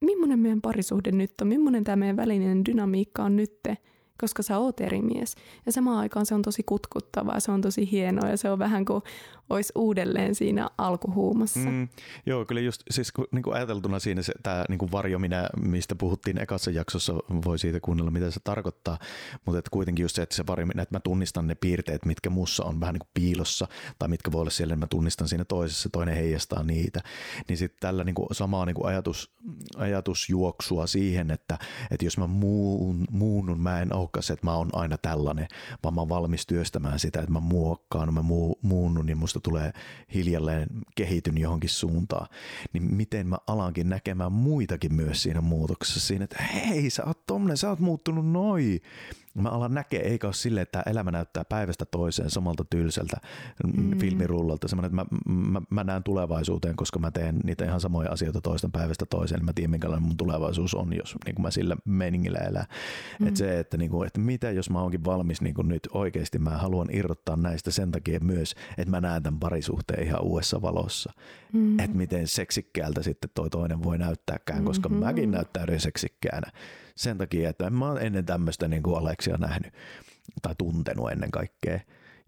Speaker 2: millainen meidän parisuhde nyt on, millainen tämä meidän välinen dynamiikka on nytte, koska sä oot eri mies. Ja samaan aikaan se on tosi kutkuttavaa, se on tosi hienoa ja se on vähän kuin olisi uudelleen siinä alkuhuumassa. Mm,
Speaker 1: joo, kyllä just siis niin kuin ajateltuna siinä se, tämä niin kuin varjo, minä, mistä puhuttiin ekassa jaksossa, voi siitä kuunnella, mitä se tarkoittaa, mutta että kuitenkin just se, että se varjo, että mä tunnistan ne piirteet, mitkä mussa on vähän niin kuin piilossa, tai mitkä voi olla siellä, niin mä tunnistan siinä toisessa, toinen heijastaa niitä, niin sitten tällä niin kuin samaa niin kuin ajatus, ajatusjuoksua siihen, että, että jos mä muun, muunun, mä en olekaan se, että mä oon aina tällainen, vaan mä oon valmis työstämään sitä, että mä muokkaan, mä muu, muunnun, niin musta musta tulee hiljalleen kehityn johonkin suuntaan, niin miten mä alankin näkemään muitakin myös siinä muutoksessa? Siinä, että hei, sä oot tommonen, sä oot muuttunut noin mä alan näkee, eikä ole silleen, että elämä näyttää päivästä toiseen samalta tylsältä mm. filmirullalta. Semmoinen, että mä, mä, mä, näen tulevaisuuteen, koska mä teen niitä ihan samoja asioita toista päivästä toiseen, niin mä tiedän, minkälainen mun tulevaisuus on, jos niin kuin mä sillä meiningillä elän. Mm. Että se, että, niin kuin, että mitä jos mä oonkin valmis niin kuin nyt oikeasti, mä haluan irrottaa näistä sen takia myös, että mä näen tämän parisuhteen ihan uudessa valossa. Mm. Että miten seksikkäältä sitten toi toinen voi näyttääkään, koska mm-hmm. mäkin näyttäydyn seksikkäänä sen takia, että en mä oon ennen tämmöistä niin kuin Aleksia nähnyt tai tuntenut ennen kaikkea.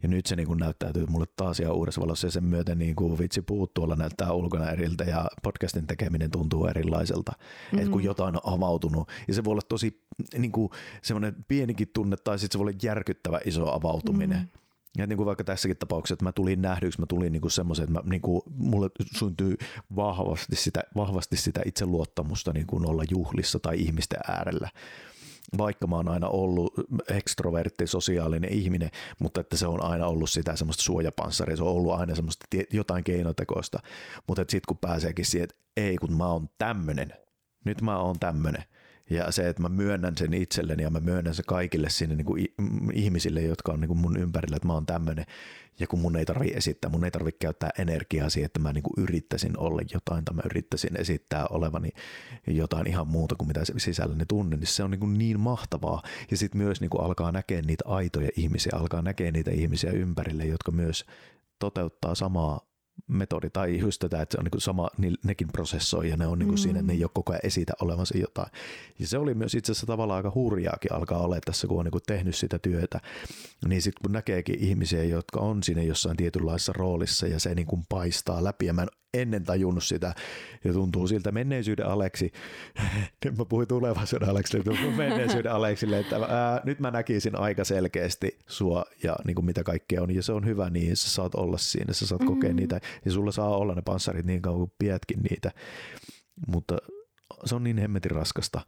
Speaker 1: Ja nyt se niin kuin näyttäytyy mulle taas ihan uudessa valossa ja sen myötä niin kuin vitsi puut tuolla näyttää ulkona eriltä ja podcastin tekeminen tuntuu erilaiselta. Mm-hmm. Että kun jotain on avautunut ja se voi olla tosi niin kuin semmoinen pienikin tunne tai sitten se voi olla järkyttävä iso avautuminen. Mm-hmm. Ja niin kuin vaikka tässäkin tapauksessa, että mä tulin nähdyksi, mä tulin niin kuin semmoisen, että mä, niin kuin, mulle syntyi vahvasti sitä, vahvasti sitä itseluottamusta niin kuin olla juhlissa tai ihmisten äärellä. Vaikka mä oon aina ollut ekstrovertti, sosiaalinen ihminen, mutta että se on aina ollut sitä semmoista suojapanssaria, se on ollut aina semmoista jotain keinotekoista, mutta sitten kun pääseekin siihen, että ei kun mä oon tämmönen, nyt mä oon tämmönen, ja se, että mä myönnän sen itselleni ja mä myönnän se kaikille sinne niin kuin ihmisille, jotka on niin kuin mun ympärillä, että mä oon tämmöinen. Ja kun mun ei tarvi esittää, mun ei tarvi käyttää energiaa siihen, että mä niin kuin yrittäisin olla jotain tai mä yrittäisin esittää olevani jotain ihan muuta kuin mitä sisälläni tunnen, niin se on niin, kuin niin mahtavaa. Ja sitten myös niin kuin alkaa näkeä niitä aitoja ihmisiä, alkaa näkeä niitä ihmisiä ympärille, jotka myös toteuttaa samaa metodi tai just tätä, että se on niin sama, niin nekin prosessoi ja ne on niin mm. siinä, ne ei ole koko ajan esitä olevansa jotain. Ja se oli myös itse asiassa tavallaan aika hurjaakin alkaa olla tässä, kun on niin tehnyt sitä työtä, niin sitten kun näkeekin ihmisiä, jotka on siinä jossain tietynlaisessa roolissa ja se niin kuin paistaa läpi ja mä en ennen tajunnut sitä ja tuntuu siltä menneisyyden Aleksi, nyt mä puhuin tulevaisuuden Aleksi, tuntuu menneisyyden Aleksille, että ää, nyt mä näkisin aika selkeästi sua ja niin kuin mitä kaikkea on ja se on hyvä niin, sä saat olla siinä, sä saat mm-hmm. kokea niitä ja sulla saa olla ne panssarit niin kauan kuin pietkin niitä, mutta se on niin hemmetin raskasta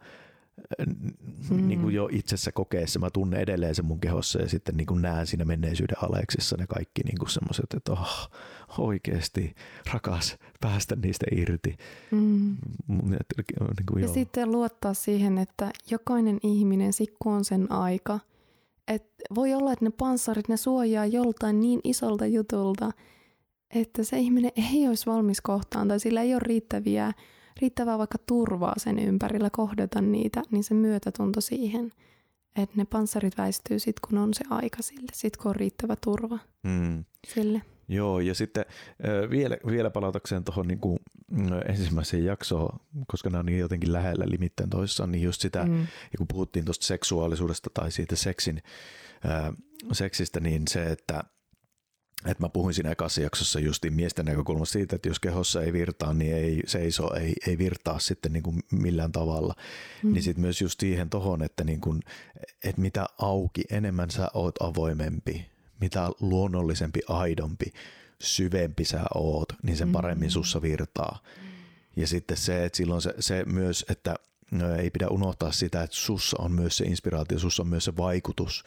Speaker 1: mm. niin kuin jo itsessä kokeessa. Mä tunnen edelleen sen mun kehossa ja sitten niin kuin näen siinä menneisyyden aleksissa ne kaikki niin kuin semmoiset, että oh, oikeasti rakas päästä niistä irti. Mm.
Speaker 2: Niin kuin, ja joo. sitten luottaa siihen, että jokainen ihminen sikku on sen aika. Et voi olla, että ne panssarit, ne suojaa joltain niin isolta jutulta, että se ihminen ei olisi valmis kohtaan tai sillä ei ole riittäviä riittävää vaikka turvaa sen ympärillä kohdata niitä, niin se myötätunto siihen, että ne panssarit väistyy sitten, kun on se aika sille, sitten kun on riittävä turva mm. sille.
Speaker 1: Joo, ja sitten vielä, vielä palatakseen tuohon niin kuin ensimmäiseen jaksoon, koska nämä on niin jotenkin lähellä limittäin toissaan, niin just sitä, mm. ja kun puhuttiin tuosta seksuaalisuudesta tai siitä seksin, ää, seksistä, niin se, että että mä puhuin siinä ekassa jaksossa justiin miesten näkökulmasta siitä, että jos kehossa ei virtaa, niin ei seiso, ei, ei virtaa sitten niin kuin millään tavalla. Mm. Niin sitten myös just siihen tohon, että, niin kuin, että mitä auki, enemmän sä oot avoimempi, mitä luonnollisempi, aidompi, syvempi sä oot, niin sen paremmin mm. sussa virtaa. Ja sitten se, että silloin se, se myös, että ei pidä unohtaa sitä, että sussa on myös se inspiraatio, sussa on myös se vaikutus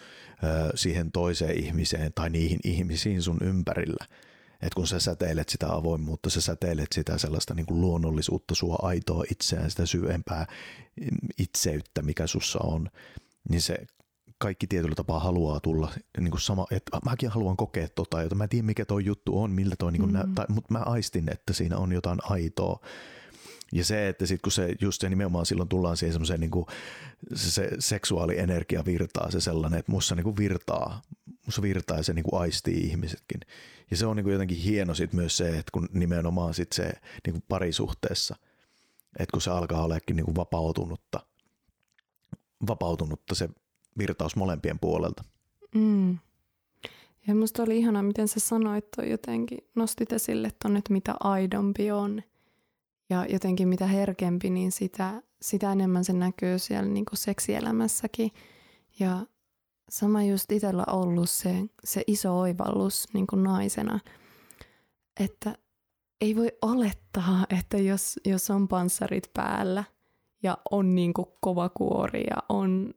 Speaker 1: siihen toiseen ihmiseen tai niihin ihmisiin sun ympärillä. Että kun sä säteilet sitä avoimuutta, sä säteilet sitä sellaista niin kuin luonnollisuutta, sua aitoa itseään, sitä syvempää itseyttä, mikä sussa on, niin se kaikki tietyllä tapaa haluaa tulla niin kuin sama, että mäkin haluan kokea tota, jota mä en tiedä mikä toi juttu on, miltä toi, niin kuin mm-hmm. nä, tai, mutta mä aistin, että siinä on jotain aitoa. Ja se, että sitten kun se just se nimenomaan silloin tullaan siihen semmoiseen niin kuin se, se seksuaalienergia virtaa, se sellainen, että mussa niin kuin virtaa, mussa virtaa ja se niin kuin aistii ihmisetkin. Ja se on niin kuin jotenkin hieno sitten myös se, että kun nimenomaan sit se niin kuin parisuhteessa, että kun se alkaa olekin niin kuin vapautunutta, vapautunutta se virtaus molempien puolelta.
Speaker 2: Mm. Ja musta oli ihana, miten sä sanoit toi jotenkin, nostit esille ton, että mitä aidompi on. Ja jotenkin mitä herkempi, niin sitä, sitä enemmän se näkyy siellä niin kuin seksielämässäkin. Ja sama just itsellä ollut se, se iso oivallus niin kuin naisena, että ei voi olettaa, että jos, jos on panssarit päällä ja on niin kuin kova kuori ja on,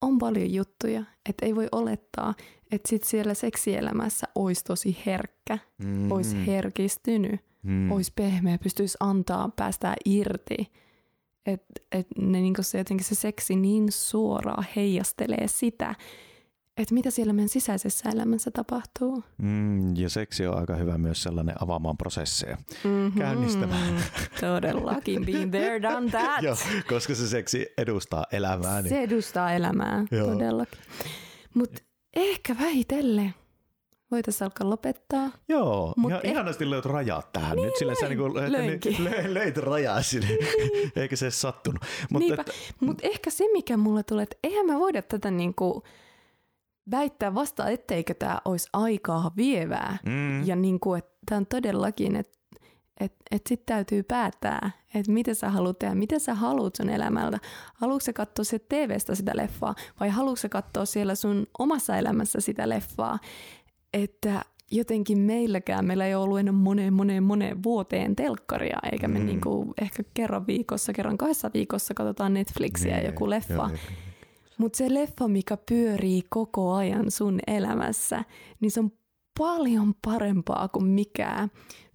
Speaker 2: on paljon juttuja, että ei voi olettaa, että sit siellä seksielämässä olisi tosi herkkä, mm-hmm. olisi herkistynyt mm. olisi pehmeä, pystyisi antaa, päästää irti. Että et ne, niinku se, jotenkin se seksi niin suoraan heijastelee sitä, että mitä siellä meidän sisäisessä elämässä tapahtuu.
Speaker 1: Mm, ja seksi on aika hyvä myös sellainen avaamaan prosesseja, mm-hmm, käynnistämään.
Speaker 2: Todellakin, been there, done that.
Speaker 1: Joo, koska se seksi edustaa elämää.
Speaker 2: Niin... Se edustaa elämää, Joo. todellakin. Mutta ehkä vähitellen voitaisiin alkaa lopettaa.
Speaker 1: Joo, Mut ihan, eh... ihanasti löit rajat tähän niin, nyt, sillä sä niin lö, löit rajaa sinne, eikä se sattunut.
Speaker 2: Mutta että... Mut ehkä se, mikä mulle tulee, että eihän mä voida tätä niinku väittää vasta, etteikö tämä olisi aikaa vievää. Mm. Ja niinku, että tämä on todellakin, että et, et sitten täytyy päättää, että mitä sä haluat tehdä, mitä sä haluat sun elämältä. Haluatko sä katsoa se TVstä sitä leffaa vai haluatko sä katsoa siellä sun omassa elämässä sitä leffaa että jotenkin meilläkään, meillä ei ollut enää moneen, moneen, moneen vuoteen telkkaria, eikä me mm. niinku ehkä kerran viikossa, kerran kahdessa viikossa katsotaan Netflixiä niin, joku leffa. Mutta se leffa, mikä pyörii koko ajan sun elämässä, niin se on paljon parempaa kuin mikään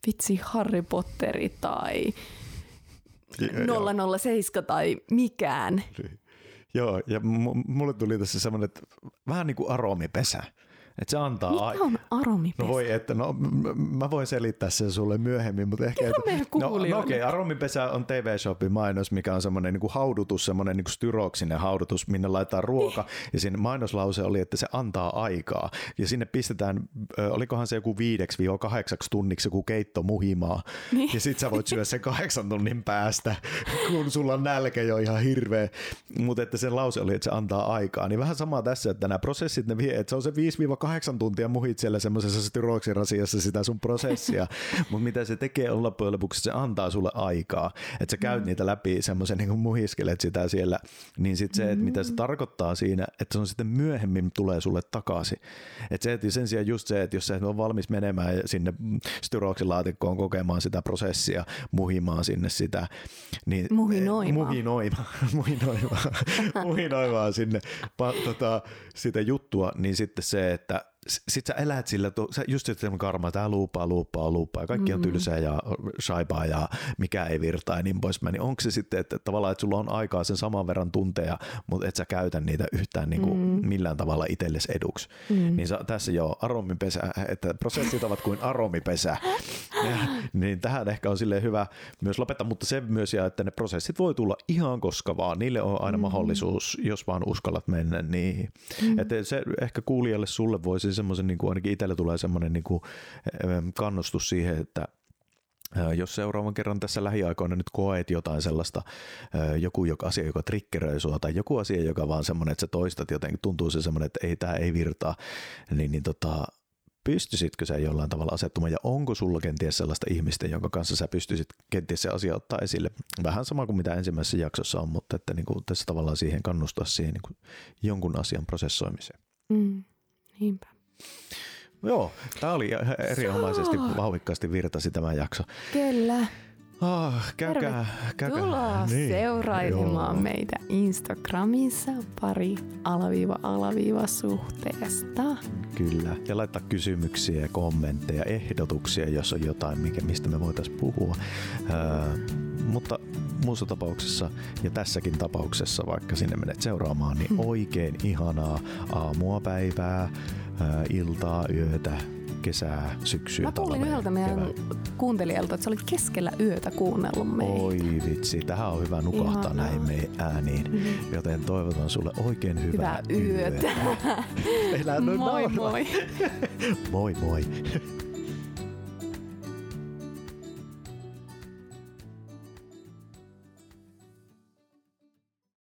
Speaker 2: vitsi Harry Potteri tai 007 tai mikään.
Speaker 1: Joo, ja mulle tuli tässä semmoinen, että vähän niin kuin aromipesä Että se antaa...
Speaker 2: Mikä on aromipesä?
Speaker 1: No voi, että no, mä voin selittää sen sulle myöhemmin, mutta ehkä...
Speaker 2: Kerro meidän
Speaker 1: no, no okei, okay, Aromipesä on TV-shopin mainos, mikä on semmoinen niin haudutus, semmoinen niin styroksinen haudutus, minne laitetaan ruoka. Ja siinä mainoslause oli, että se antaa aikaa. Ja sinne pistetään, olikohan se joku viideksi viiva kahdeksaksi tunniksi joku keitto muhimaa.
Speaker 2: Niin.
Speaker 1: Ja sit sä voit syödä sen kahdeksan tunnin päästä, kun sulla on nälkä jo ihan hirveä. Mutta että sen lause oli, että se antaa aikaa. Niin vähän sama tässä, että nämä prosessit, ne vie, että se on se 5-8 tuntia muhit siellä semmoisessa styroksirasiassa sitä sun prosessia. Mutta mitä se tekee on loppujen lopuksi, se antaa sulle aikaa. Että sä käyt niitä läpi semmoisen niin muhiskelet sitä siellä. Niin sitten se, että mitä se tarkoittaa siinä, että se on sitten myöhemmin tulee sulle takaisin. Että se, että sen sijaan just se, että jos sä et ole valmis menemään sinne styroksilaatikkoon kokemaan sitä prosessia, muhimaan sinne sitä, niin
Speaker 2: Muhinoimaan.
Speaker 1: muhinoimaan, muhinoimaan, muhinoimaan sinne pa, tota, sitä juttua, niin sitten se, että that sit sä elät sillä, sä just se karma, tää luupaa, luupaa, luupaa, ja kaikki on tylsää ja shaipaa ja mikä ei virtaa ja niin poispäin, niin onko se sitten, että tavallaan, että sulla on aikaa sen saman verran tunteja, mutta et sä käytä niitä yhtään niin kuin mm. millään tavalla itsellesi eduksi. Mm. Niin sä, tässä joo, aromipesä, että prosessit ovat kuin aromipesä. Ja, niin tähän ehkä on sille hyvä myös lopettaa, mutta se myös, ja että ne prosessit voi tulla ihan koska vaan. Niille on aina mm. mahdollisuus, jos vaan uskallat mennä niihin. Mm. Että se ehkä kuulijalle sulle voisi semmoisen, niin kuin ainakin itselle tulee semmoinen niin kuin, em, kannustus siihen, että Ää, Jos seuraavan kerran tässä lähiaikoina nyt koet jotain sellaista, ää, joku joka asia, joka triggeröi sua, tai joku asia, joka vaan semmoinen, että sä toistat jotenkin, tuntuu se semmoinen, että ei, tämä ei virtaa, niin, niin tota, pystyisitkö sä jollain tavalla asettumaan, ja onko sulla kenties sellaista ihmistä, jonka kanssa sä pystyisit kenties se asia ottaa esille, vähän sama kuin mitä ensimmäisessä jaksossa on, mutta että niin kuin tässä tavallaan siihen kannustaa siihen niin kuin jonkun asian prosessoimiseen.
Speaker 2: Mm. Niinpä.
Speaker 1: Joo, tämä oli erinomaisesti vauhikkaasti virtasi tämä jakso.
Speaker 2: Kyllä.
Speaker 1: Ah, käykää, käykää.
Speaker 2: Tervetuloa niin. seurailemaan
Speaker 1: Joo.
Speaker 2: meitä Instagramissa pari alaviiva alaviiva suhteesta.
Speaker 1: Kyllä. Ja laittaa kysymyksiä, kommentteja, ehdotuksia, jos on jotain, mikä, mistä me voitaisiin puhua. Ää, mutta muussa tapauksessa ja tässäkin tapauksessa, vaikka sinne menet seuraamaan, niin oikein ihanaa aamua, päivää, ää, iltaa, yötä, kesää, syksyä,
Speaker 2: Mä kuulin
Speaker 1: talvea,
Speaker 2: yhdeltä meidän
Speaker 1: kevää.
Speaker 2: kuuntelijalta, että se oli keskellä yötä kuunnellut meitä.
Speaker 1: Oi vitsi, tähän on hyvä nukahtaa
Speaker 2: Ihanaa.
Speaker 1: näihin meidän ääniin,
Speaker 2: Mm.
Speaker 1: joten toivotan sulle oikein hyvää,
Speaker 2: Hyvää yötä.
Speaker 1: Elä nyt
Speaker 2: Moi
Speaker 1: naura.
Speaker 2: moi.
Speaker 1: moi moi.